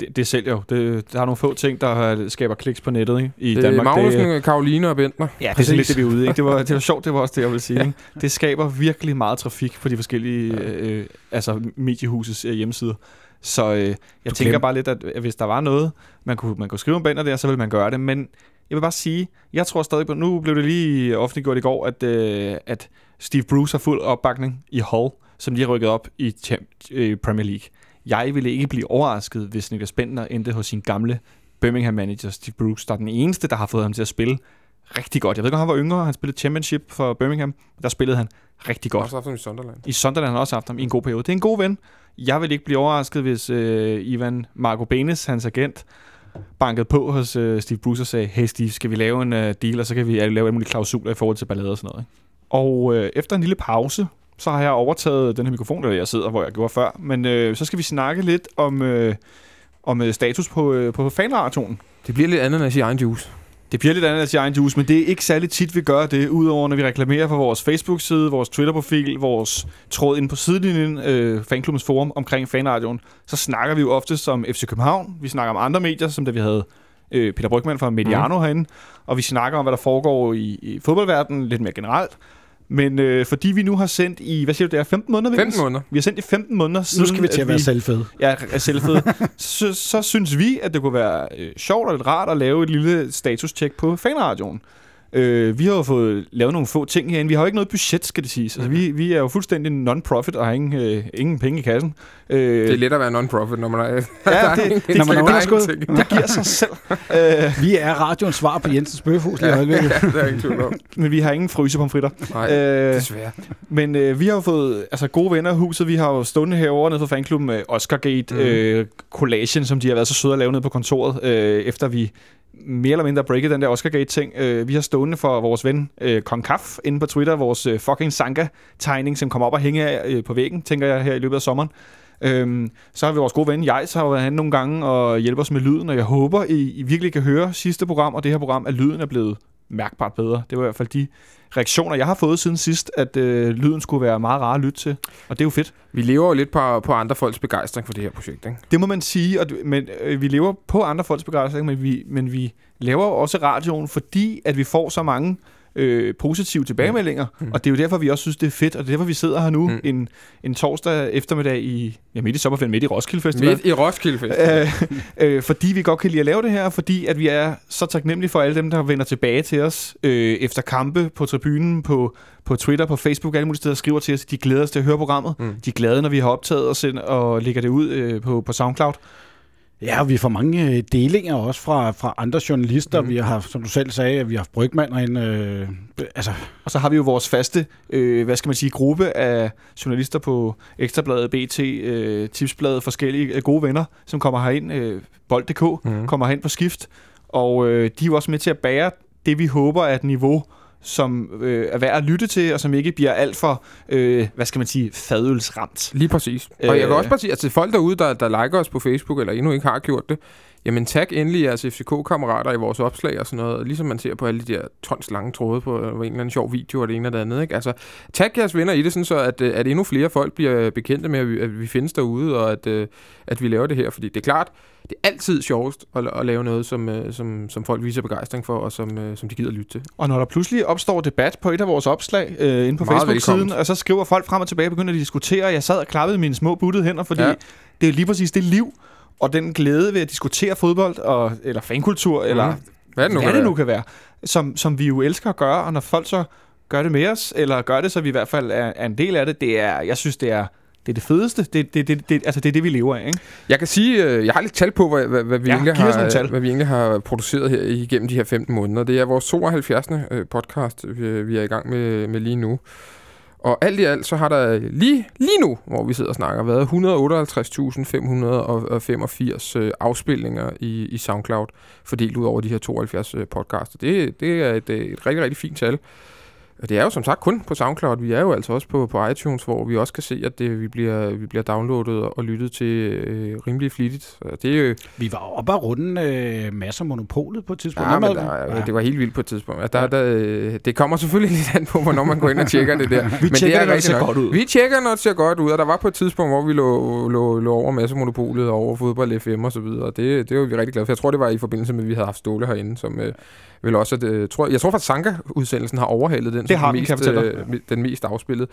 det, det sælger jo. Det, der er nogle få ting, der skaber kliks på nettet ikke? i det Danmark. Magnussen, det, Karoline og Bentner. Ja, det er lidt det, vi er ude. Ikke? Det, var, det var sjovt, det var også det, jeg ville sige. Ikke? Det skaber virkelig meget trafik på de forskellige ja. øh, altså mediehusets øh, hjemmesider. Så øh, jeg du tænker bare lidt, at, at hvis der var noget, man kunne, man kunne skrive om Bender der, så ville man gøre det. Men jeg vil bare sige, jeg tror stadig på, nu blev det lige offentliggjort i går, at, øh, at Steve Bruce har fuld opbakning i Hull, som lige har rykket op i Premier League. Jeg ville ikke blive overrasket, hvis Niklas Bentner endte hos sin gamle Birmingham-manager Steve Bruce, der er den eneste, der har fået ham til at spille rigtig godt. Jeg ved ikke, om han var yngre, han spillede championship for Birmingham, der spillede han rigtig godt. Også haft ham i Sunderland. I Sunderland har han også haft ham i en god periode. Det er en god ven. Jeg vil ikke blive overrasket, hvis øh, Ivan Marco Benes, hans agent, bankede på hos øh, Steve Bruce og sagde, hey Steve, skal vi lave en øh, deal, og så kan vi lave en mulig klausuler i forhold til ballade og sådan noget. Ikke? Og øh, efter en lille pause, så har jeg overtaget den her mikrofon, der jeg sidder, hvor jeg gjorde før. Men øh, så skal vi snakke lidt om, øh, om øh, status på, øh, på fanradioen. Det bliver lidt andet end sige egen juice. Det bliver lidt andet end egen juice, men det er ikke særlig tit, vi gør det, udover når vi reklamerer for vores Facebook-side, vores Twitter-profil, vores tråd ind på sidelinjen, øh, fanklubbens forum omkring fanradioen. Så snakker vi jo ofte som FC København. Vi snakker om andre medier, som da vi havde øh, Peter Brygman fra Mediano mm. herinde. Og vi snakker om, hvad der foregår i, i fodboldverdenen lidt mere generelt. Men øh, fordi vi nu har sendt i, hvad siger du, det er 15 måneder? 15 måneder. Vi har sendt i 15 måneder siden. Nu skal vi til at, at være selvfede. Ja, er selvfede. [LAUGHS] så, så synes vi, at det kunne være øh, sjovt og lidt rart at lave et lille status-check på fanradioen. Øh, vi har jo fået lavet nogle få ting herinde. Vi har jo ikke noget budget, skal det siges. Altså, vi, vi er jo fuldstændig non-profit og har ingen, øh, ingen penge i kassen. Øh, det er let at være non-profit, når man er... ja, [LAUGHS] det, det, når man er underskud. Det giver sig selv. øh, vi er radioens svar på Jensens Bøfhus lige ja, [LAUGHS] ja, det er tvivl om. Men vi har ingen frysepomfritter. Nej, øh, desværre. Men øh, vi har jo fået altså, gode venner i huset. Vi har jo stående herovre nede for fanklubben med Oscargate, mm. øh, collagen, som de har været så søde at lave nede på kontoret, øh, efter vi mere eller mindre breaket den der Oscar-gate-ting. Øh, vi har stående for vores ven øh, Kong Kaf inde på Twitter, vores øh, fucking Sanka-tegning, som kommer op og hænger øh, på væggen, tænker jeg, her i løbet af sommeren. Øhm, så har vi vores gode ven Jais, har været han nogle gange og hjælper os med lyden, og jeg håber, I, I virkelig kan høre sidste program og det her program, at lyden er blevet mærkbart bedre. Det var i hvert fald de reaktioner, jeg har fået siden sidst, at øh, lyden skulle være meget rar at lytte til. Og det er jo fedt. Vi lever jo lidt på, på andre folks begejstring for det her projekt, ikke? Det må man sige, og, men øh, vi lever på andre folks begejstring, men vi, men vi laver også radioen, fordi at vi får så mange øh, positive tilbagemeldinger, mm. og det er jo derfor, vi også synes, det er fedt, og det er derfor, vi sidder her nu mm. en, en torsdag eftermiddag i, ja, midt i sommerferien, midt i Roskilde Festival. Midt i Roskilde Festival. øh, øh, fordi vi godt kan lide at lave det her, fordi at vi er så taknemmelige for alle dem, der vender tilbage til os øh, efter kampe på tribunen, på, på Twitter, på Facebook, alle mulige steder, skriver til os, de glæder sig til at høre programmet. Mm. De er glade, når vi har optaget og, send, og lægger det ud øh, på, på SoundCloud. Ja, og vi får mange øh, delinger også fra, fra andre journalister. Mm. Vi har haft, som du selv sagde, vi har haft Brygman herinde. Øh, altså. Og så har vi jo vores faste, øh, hvad skal man sige, gruppe af journalister på Ekstrabladet, BT, øh, Tipsbladet, forskellige øh, gode venner, som kommer herind. Øh, Bold.dk mm. kommer herind på skift. Og øh, de er jo også med til at bære det, vi håber er et niveau, som øh, er værd at lytte til, og som ikke bliver alt for, øh, hvad skal man sige, fadølsramt. Lige præcis. Og jeg kan øh. også bare sige, at til folk derude, der, der liker os på Facebook, eller endnu ikke har gjort det, jamen tag endelig jeres FCK-kammerater i vores opslag og sådan noget, ligesom man ser på alle de der tons lange tråde på en eller anden sjov video og det ene og det andet. Ikke? Altså, tag jeres venner i det, sådan så at, øh, at endnu flere folk bliver bekendte med, at vi, at vi findes derude, og at, øh, at vi laver det her. Fordi det er klart, det er altid sjovest at, at lave noget, som, øh, som, som folk viser begejstring for, og som, som de gider lytte til. Og når der pludselig opstår debat på et af vores opslag øh, inde på Facebook-siden, og så skriver folk frem og tilbage og begynder at diskutere, jeg sad og klappede mine små buttede hænder, fordi ja. det er lige præcis det liv, og den glæde ved at diskutere fodbold, og, eller fankultur, mm. eller hvad det nu, hvad det nu kan være, som, som vi jo elsker at gøre, og når folk så gør det med os, eller gør det, så vi i hvert fald er, er en del af det, det er, jeg synes, det er, det er det fedeste. Det, det, det, det, altså det er det, vi lever af. Ikke? Jeg kan sige, øh, jeg har lidt tal på, hvad, hvad, hvad, vi ja, egentlig har, hvad vi egentlig har produceret her igennem de her 15 måneder. Det er vores 72. Øh, podcast, vi, er i gang med, med lige nu. Og alt i alt, så har der lige, lige nu, hvor vi sidder og snakker, været 158.585 øh, afspilninger i, i SoundCloud, fordelt ud over de her 72 øh, podcaster. Det, det er et, et rigtig, rigtig fint tal. Og det er jo som sagt kun på SoundCloud. Vi er jo altså også på, på iTunes, hvor vi også kan se, at det, vi, bliver, vi bliver downloadet og lyttet til øh, rimelig flittigt. Det jo, vi var oppe og runde øh, masser af monopolet på et tidspunkt. Ja, men der, ja. det var helt vildt på et tidspunkt. Altså, der, der, øh, det kommer selvfølgelig [LAUGHS] lidt an på, hvornår man går ind og tjekker det der. [LAUGHS] vi men tjekker, det, er når det ser nok. godt ud. Vi tjekker, når det ser godt ud, og der var på et tidspunkt, hvor vi lå, lå, lå over masser monopolet og over fodbold FM og så videre. Og det, det var vi rigtig glade for. Jeg tror, det var i forbindelse med, at vi havde haft Ståle herinde, som... Øh, vel også, at, øh, tror, jeg tror faktisk, Sanka-udsendelsen har overhalet den, det har den, mest, øh, den mest afspillet.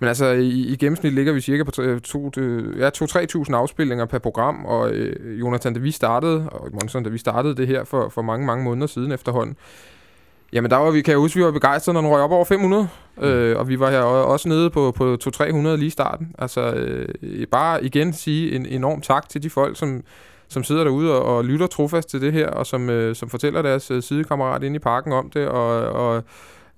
Men altså, i, i gennemsnit ligger vi cirka på 2-3.000 ja, afspillinger per program, og øh, Jonathan, da vi startede, og Monson, da vi startede det her for, for mange, mange måneder siden efterhånden, Jamen der var vi, kan jeg huske, vi var begejstrede, når den røg op over 500. Mm. Øh, og vi var her også nede på, på 200-300 lige i starten. Altså øh, bare igen sige en enorm tak til de folk, som, som sidder derude og, og lytter trofast til det her, og som, øh, som fortæller deres øh, sidekammerat inde i parken om det, og, og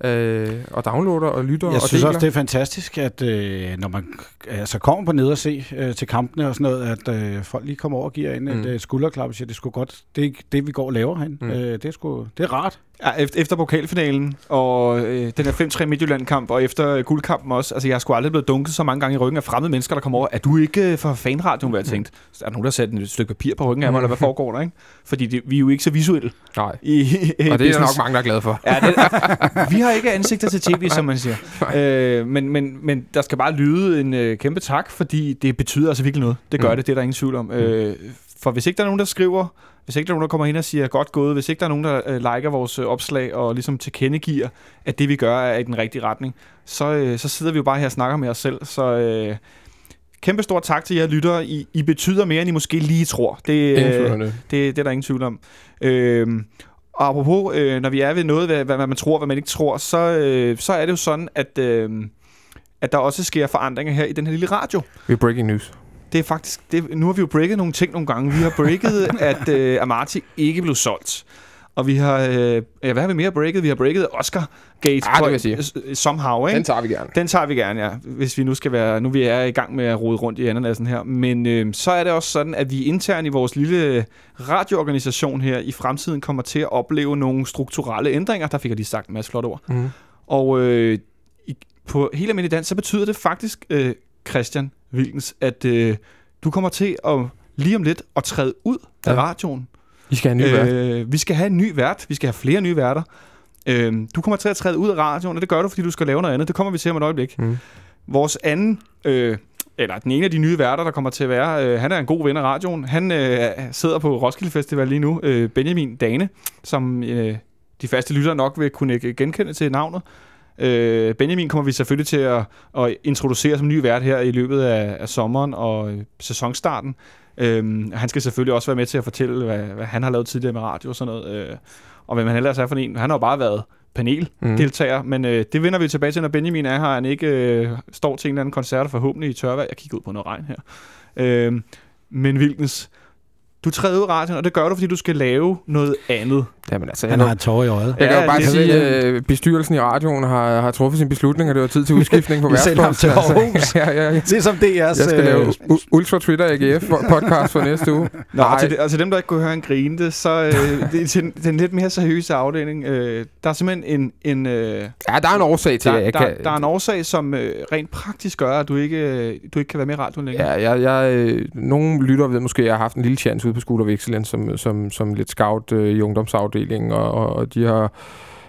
øh, og downloader og lytter Jeg og synes deler. også, det er fantastisk, at øh, når man altså kommer på ned og se øh, til kampene og sådan noget, at øh, folk lige kommer over og giver en mm. et øh, skulderklap og siger, det er sgu godt, det er det, vi går og laver herinde. Mm. Øh, det, er sgu, det er rart. Ja, efter, pokalfinalen og øh, den her 5-3 Midtjylland-kamp, og efter øh, guldkampen også, altså jeg skulle aldrig blevet dunket så mange gange i ryggen af fremmede mennesker, der kommer over. Er du ikke øh, for fanradioen, hvad jeg tænkt? Er der nogen, der har sat et stykke papir på ryggen af mig, eller hvad [LAUGHS] foregår der, ikke? Fordi det, vi er jo ikke så visuelle. Nej, i, i, og det er der nok mange, der er glade for. Ja, det, vi har ikke ansigter til tv, som man siger. [LAUGHS] Øh, men, men, men der skal bare lyde en øh, kæmpe tak, fordi det betyder altså virkelig noget. Det gør mm. det, det er der ingen tvivl om. Mm. Øh, for hvis ikke der er nogen, der skriver hvis ikke der er nogen, der kommer ind og siger godt gået, hvis ikke der er nogen, der øh, liker vores øh, opslag og ligesom tilkendegiver, at det vi gør er i den rigtige retning, så, øh, så sidder vi jo bare her og snakker med os selv. Så øh, kæmpe stor tak til jer lyttere. I, I betyder mere, end I måske lige tror. Det, øh, det. det, det er der ingen tvivl om. Øh, og apropos, øh, når vi er ved noget, hvad, hvad man tror, hvad man ikke tror, så, øh, så er det jo sådan, at, øh, at der også sker forandringer her i den her lille radio. Vi er breaking news det er faktisk... Det, nu har vi jo breaket nogle ting nogle gange. Vi har breaket, [LAUGHS] at uh, Amati ikke blev solgt. Og vi har... Uh, ja, hvad har vi mere breaket? Vi har breaket Oscar Gate. Ah, det vil jeg sige. Somehow, ikke? Den tager vi gerne. Den tager vi gerne, ja. Hvis vi nu skal være... Nu vi er i gang med at rode rundt i ananasen her. Men uh, så er det også sådan, at vi internt i vores lille radioorganisation her i fremtiden kommer til at opleve nogle strukturelle ændringer. Der fik jeg lige sagt en masse flot ord. Mm. Og i, på hele almindelig dansk, så betyder det faktisk, uh, Christian, Wilkens, at øh, du kommer til at lige om lidt at træde ud ja. af radioen. Vi skal have en ny vært. Øh, vi skal have en ny vært. Vi skal have flere nye værter. Øh, du kommer til at træde ud af radioen, og det gør du, fordi du skal lave noget andet. Det kommer vi til om et øjeblik. Mm. Vores anden... Øh, eller den ene af de nye værter, der kommer til at være, øh, han er en god ven af radioen. Han øh, sidder på Roskilde Festival lige nu, øh, Benjamin Dane, som øh, de faste lyttere nok vil kunne genkende til navnet. Øh, Benjamin kommer vi selvfølgelig til at, at introducere som ny vært her i løbet af, af sommeren og øh, sæsonstarten. Øh, han skal selvfølgelig også være med til at fortælle, hvad, hvad han har lavet tidligere med radio og sådan noget. Øh, og hvem han ellers er for en. Han har jo bare været paneldeltager, mm. men øh, det vender vi tilbage til, når Benjamin er her, han ikke øh, står til en eller anden koncert, forhåbentlig i tørvejr. Jeg kigger ud på noget regn her. Øh, men Vilkens, du træder ud af radioen, og det gør du, fordi du skal lave noget andet. Jamen altså, Han jeg, har en tår i øjet. jeg kan Ja, jo bare det- sige, at øh, bestyrelsen i radioen har, har truffet sin beslutning, og det var tid til udskiftning på [LAUGHS] Vi sendte ham til værtsposten. Aarhus. [LAUGHS] ja, ja, ja. Det er som DR's... Jeg skal øh, lave Ultra Twitter AGF podcast for næste uge. Nå, og til, de- og til dem, der ikke kunne høre en grine, så øh, [LAUGHS] det er til den lidt mere seriøse afdeling. Øh, der er simpelthen en, en, øh, Ja, der er en årsag til, der, jeg der, kan... der er en årsag, som øh, rent praktisk gør, at du ikke, øh, du ikke kan være med i radioen længere. Ja, jeg, jeg, øh, nogle lytter ved måske, at jeg har haft en lille chance ude på School of Excellence som, som, som lidt scout øh, i ungdomsafdelingen, og, og, og de har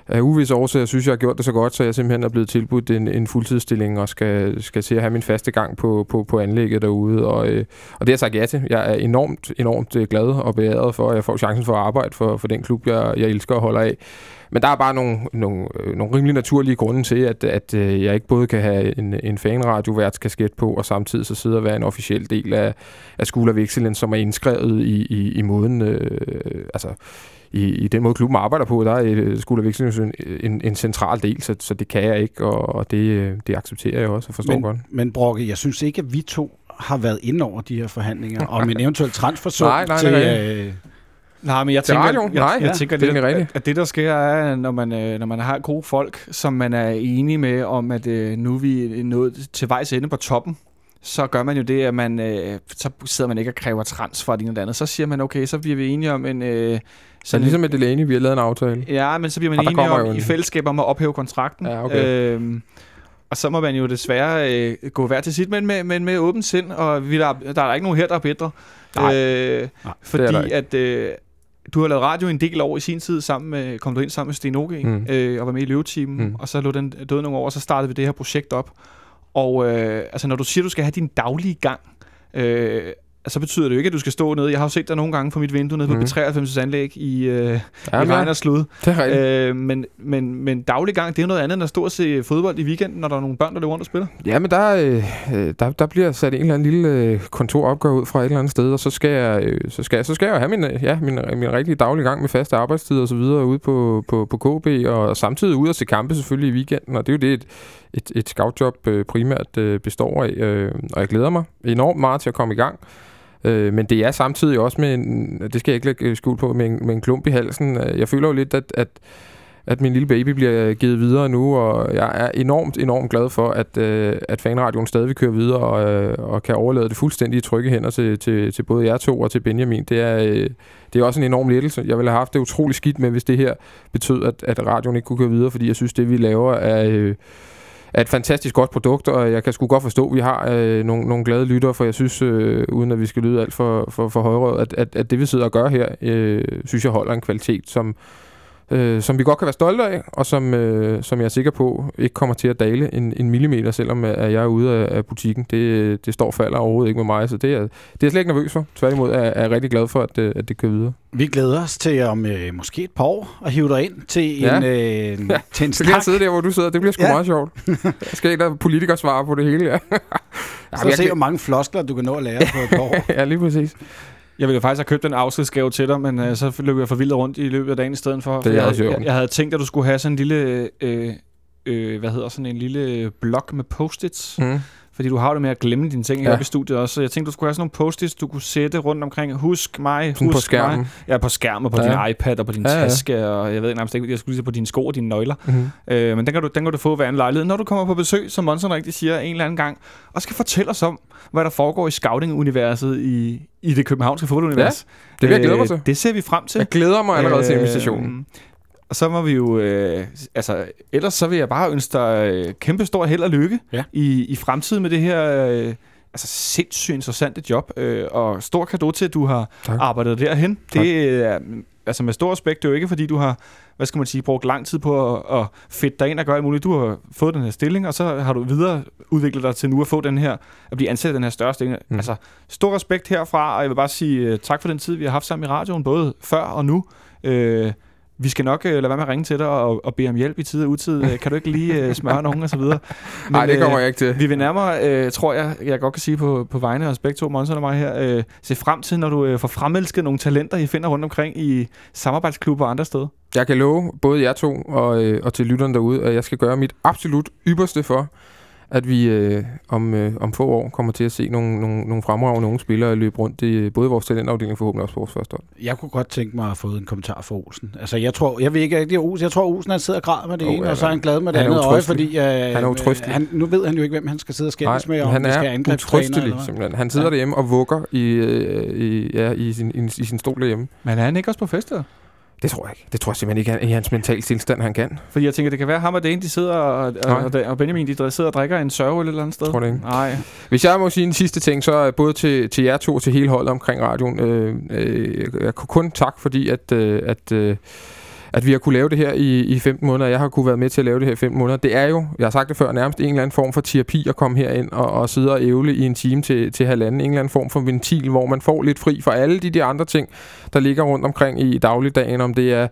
af uvisse årsager synes jeg har gjort det så godt, så jeg simpelthen er blevet tilbudt en, en fuldtidsstilling og skal, skal til at have min faste gang på, på, på anlægget derude. Og, øh, og det har jeg sagt ja til. Jeg er enormt, enormt øh, glad og beæret for, at jeg får chancen for at arbejde for, for den klub, jeg, jeg elsker og holder af. Men der er bare nogle, nogle, øh, nogle rimelig naturlige grunde til, at, at øh, jeg ikke både kan have en, en fanradio-værtskasket på, og samtidig så sidde og være en officiel del af, af School of Excellence, som er indskrevet i, i, i måden, øh, altså i, i den måde klubben arbejder på, der er øh, School of Excellence en, en, en central del, så, så det kan jeg ikke, og, og det, det accepterer jeg også og forstår men, godt. men Brokke, jeg synes ikke, at vi to har været inde over de her forhandlinger [LAUGHS] om en eventuel transfersum Nej, nej, til... nej. Øh, Nej, men jeg tænker, radioen? jeg, Nej, jeg ja, tænker det er rigtigt. at, at det, der sker, er, når man, øh, når man har gode folk, som man er enige med om, at øh, nu er vi nået til vejs ende på toppen, så gør man jo det, at man, øh, så sidder man ikke og kræver transfer og det ene eller det andet. Så siger man, okay, så bliver vi enige om en... Øh, Så ligesom med Delaney, vi har lavet en aftale. Ja, men så bliver man enige om jo i en- fællesskab om at ophæve kontrakten. Ja, okay. øhm, og så må man jo desværre øh, gå hver til sit, men med, men med åbent sind, og vi der, der er ikke nogen her, der er bedre. Nej. Øh, Nej, det fordi at øh, du har lavet radio en del år i sin tid, sammen med, kom du ind sammen med Sten Oge, Mm. øh, og var med i løvetimen, mm. og så lå den døde nogle år, og så startede vi det her projekt op. Og øh, altså, når du siger, du skal have din daglige gang, øh, så betyder det jo ikke, at du skal stå nede. Jeg har jo set dig nogle gange på mit vindue nede på Mm. B93's anlæg i, øh, Ja, i men, regn og slud. det er. Øh, men, men, men daglig gang, det er noget andet end at stå og se fodbold i weekenden, når der er nogle børn, der løber rundt og spiller. Ja, men der, øh, øh, der, der bliver sat en eller anden lille øh, kontoropgave ud fra et eller andet sted, og så skal jeg, øh, så skal, jeg- så skal jeg jo have min, øh, ja, min, min rigtige daglige gang med faste arbejdstider og så videre ude på, på, på KB, og samtidig ud og se kampe selvfølgelig i weekenden, og det er jo det, et, et, et scoutjob øh, primært øh, består af, øh, og jeg glæder mig enormt meget til at komme i gang. Øh, men det er samtidig også med en, det skal jeg ikke lægge skjul på, med en, med en klump i halsen. Øh, jeg føler jo lidt, at, at at min lille baby bliver givet videre nu, og jeg er enormt, enormt glad for, at, øh, at fanradioen stadig kører videre og, øh, og kan overlade det fuldstændig i trygge hænder til, til, til både jer to og til Benjamin. Det er, øh, det er også en enorm lettelse. Jeg ville have haft det utrolig skidt med, hvis det her betød, at, at radioen ikke kunne køre videre, fordi jeg synes, det vi laver er... Øh, er et fantastisk godt produkt, og jeg kan sgu godt forstå, at vi har øh, nogle, nogle glade lyttere, for jeg synes, øh, uden at vi skal lyde alt for, for, for højrød, at, at, at det vi sidder og gør her, øh, synes jeg holder en kvalitet, som, øh, som vi godt kan være stolte af, og som, øh, som jeg er sikker på ikke kommer til at dale en, en millimeter, selvom at jeg er ude af, af butikken. Det, det står og falder overhovedet ikke med mig, så det er, det er jeg slet ikke nervøs for. Tværtimod er, er jeg rigtig glad for, at, øh, at det kører videre. vi glæder os til om øh, måske et par år at hive dig ind til Ja. en, øh, Ja, [LAUGHS] til en Så kan jeg snak. sidde der, hvor du sidder. Det bliver sgu Ja. meget sjovt. [LAUGHS] Jeg skal ikke lade politikere svare på det hele, ja. Så jeg se, kan- hvor mange floskler du kan nå at lære på et par år. [LAUGHS] ja, lige præcis. Jeg ville jo faktisk have købt en afskedsgave til dig, men øh, så løb jeg forvildet rundt i løbet af dagen i stedet for. Det er For jeg, jeg, orden. jeg havde tænkt, at du skulle have sådan en lille... Øh, øh, hvad hedder sådan en lille blok med post-its. Mm. Fordi du har det med at glemme dine ting Ja. ja. her i studiet også. Så jeg tænkte, du skulle have sådan nogle post-its, du kunne sætte rundt omkring. Husk mig, Sådan husk på skærmen. mig. Ja, på skærmen, på Ja. ja. din iPad og på din Ja, ja, ja. taske. Og jeg ved nærmest ikke, jeg skulle lige sige på dine sko og dine nøgler. Mm. Øh, men den kan, du, den kan du få hver en lejlighed, når du kommer på besøg, som Monson rigtig siger, en eller anden gang, og skal fortælle os om, hvad der foregår i scouting-universet i, i det københavnske fodboldunivers. Det vil jeg glæde mig til. Det ser vi frem til. Jeg glæder mig allerede til invitationen. Øh, og så må vi jo... Øh, altså, ellers så vil jeg bare ønske dig øh, kæmpe stor held og lykke Ja. i, i fremtiden med det her... Øh, altså sindssygt interessante job, øh, og stor kado til, at du har Tak. arbejdet derhen. Tak. Det er, altså med stor respekt, det er jo ikke fordi, du har, hvad skal man sige, brugt lang tid på at, at fedte dig ind og gøre alt muligt. Du har fået den her stilling, og så har du videre udviklet dig til nu at få den her, at blive ansat i den her større stilling. Mm. Altså, stor respekt herfra, og jeg vil bare sige uh, tak for den tid, vi har haft sammen i radioen, både før og nu. Uh, vi skal nok øh, lade være med at ringe til dig og, og bede om hjælp i tid og utid. Øh, kan du ikke lige øh, smøre nogen og så videre? [LAUGHS] Nej, det kommer øh, jeg ikke til. Vi vil nærmere, øh, tror jeg, jeg godt kan sige på, på vegne af os begge to, Monson og mig her, øh, se frem til, når du øh, får fremelsket nogle talenter, I finder rundt omkring i samarbejdsklubber og andre steder. Jeg kan love både jer to og, øh, og til lytterne derude, at jeg skal gøre mit absolut ypperste for, at vi øh, om, øh, om få år kommer til at se nogle, nogle, nogle fremragende unge spillere løbe rundt i både vores talentafdeling forhåbentlig også vores første hold. Jeg kunne godt tænke mig at få en kommentar fra Olsen. Altså, jeg tror, jeg ved ikke, det er Olsen. Jeg tror, Olsen han sidder og græder med det Oh, ene, ja, og så er han glad med det han er andet øje, fordi øh, Han er utrøstelig. han, nu ved han jo ikke, hvem han skal sidde og skændes med, om han skal er angrebstræner utrystelig, simpelthen. Han sidder. Ja. derhjemme og vugger i, øh, i, ja, i, sin, i, i sin stol derhjemme. Men er han ikke også på fester? Det tror jeg ikke. Det tror jeg simpelthen ikke i hans mentale tilstand, han kan. Fordi jeg tænker, det kan være ham og Dane, de sidder og, Nej. og, og Benjamin, de sidder og drikker en sørge et eller andet sted. Tror det ikke. Nej. Hvis jeg må sige en sidste ting, så både til, til jer to og til hele holdet omkring radioen, øh, øh, jeg kunne kun tak, fordi at, øh, at, øh, at vi har kunne lave det her i, i 15 måneder. Jeg har kunne være med til at lave det her i 15 måneder. Det er jo, jeg har sagt det før, nærmest en eller anden form for terapi at komme herind og, og sidde og ævle i en time til, til halvanden. En eller anden form for ventil, hvor man får lidt fri for alle de de andre ting, der ligger rundt omkring i dagligdagen. Om det er,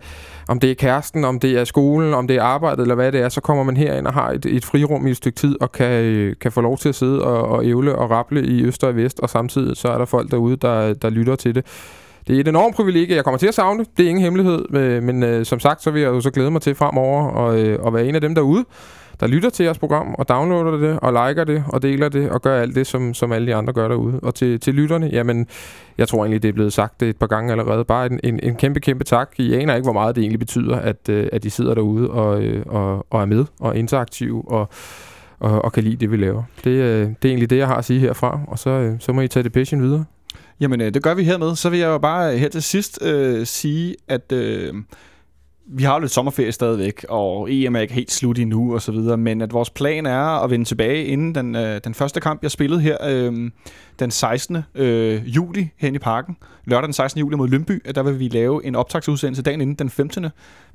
om det er kæresten, om det er skolen, om det er arbejdet eller hvad det er, så kommer man herind og har et, et frirum i et stykke tid og kan, øh, kan få lov til at sidde og, og ævle og rapple i øst og vest, og samtidig så er der folk derude, der, der lytter til det. Det er et enormt privilegie. Jeg kommer til at savne det. Det er ingen hemmelighed. øh, Men øh, som sagt, så vil jeg jo så glæde mig til fremover og, øh, at være en af dem derude, der lytter til jeres program og downloader det og liker det og deler det og gør alt det, som, som alle de andre gør derude. Og til, til lytterne, jamen, jeg tror egentlig, det er blevet sagt et par gange allerede. Bare en, en, en kæmpe, kæmpe tak. I aner ikke, hvor meget det egentlig betyder, at, øh, at I sidder derude og, øh, og, og er med og interaktive og, og, og kan lide det, vi laver. Det, øh, det er egentlig det, jeg har at sige herfra. Og så, øh, så må I tage det passion videre. Jamen, øh, det gør vi hermed. Så vil jeg jo bare øh, her til sidst øh, sige, at øh, vi har jo lidt sommerferie stadigvæk, og EM er ikke helt slut endnu og så videre, men at vores plan er at vende tilbage inden den, øh, den første kamp, jeg spillede her øh, den 16. Øh, juli hen i parken. Lørdag den 16. juli mod Lyngby, at der vil vi lave en optagsudsendelse dagen inden den 15.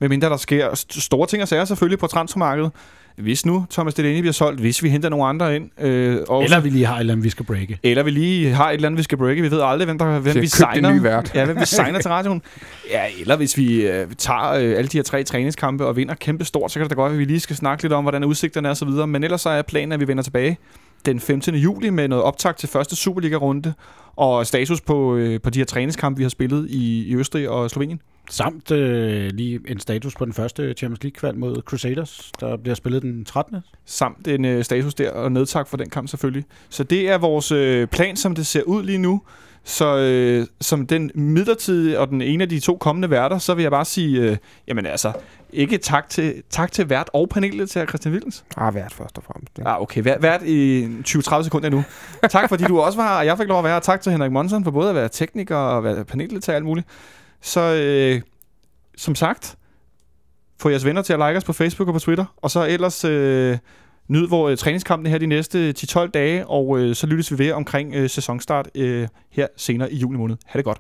Medmindre der sker st- store ting og sager selvfølgelig på transfermarkedet. Hvis nu Thomas Delaney bliver solgt, hvis vi henter nogle andre ind, øh, og Eller vi lige har et eller andet, vi skal breake. eller vi lige har et eller andet, vi skal breake. Vi ved aldrig, hvem, der, hvem vi signer. ny vært. Ja, hvem vi signer til radioen. Ja, eller hvis vi øh, tager øh, alle de her tre træningskampe og vinder kæmpe stort, så kan det da godt være, at vi lige skal snakke lidt om, hvordan udsigterne er og så videre. Men ellers så er planen, at vi vender tilbage den 15. juli med noget optag til første Superliga-runde og status på, øh, på de her træningskampe, vi har spillet i, i Østrig og Slovenien. Samt øh, lige en status på den første Champions League-kval mod Crusaders, der bliver spillet den 13. Samt en øh, status der og nedtak for den kamp selvfølgelig. Så det er vores øh, plan, som det ser ud lige nu. Så øh, som den midlertidige og den ene af de to kommende værter, så vil jeg bare sige, øh, jamen altså, ikke tak til, tak til vært og panelet til Christian Wilkens. Ah, vært først og fremmest. ikke? Ah, okay, vært, vært i 20-30 sekunder nu. tak fordi du også var her, og jeg fik lov at være her. Tak til Henrik Monsen for både at være tekniker og være panelet til alt muligt. Så øh, som sagt, få jeres venner til at like os på Facebook og på Twitter, og så ellers øh, nyd vores øh, træningskampene her de næste øh, 10-12 dage, og øh, så lyttes vi ved omkring øh, sæsonstart øh, her senere i juli måned. Ha' det godt.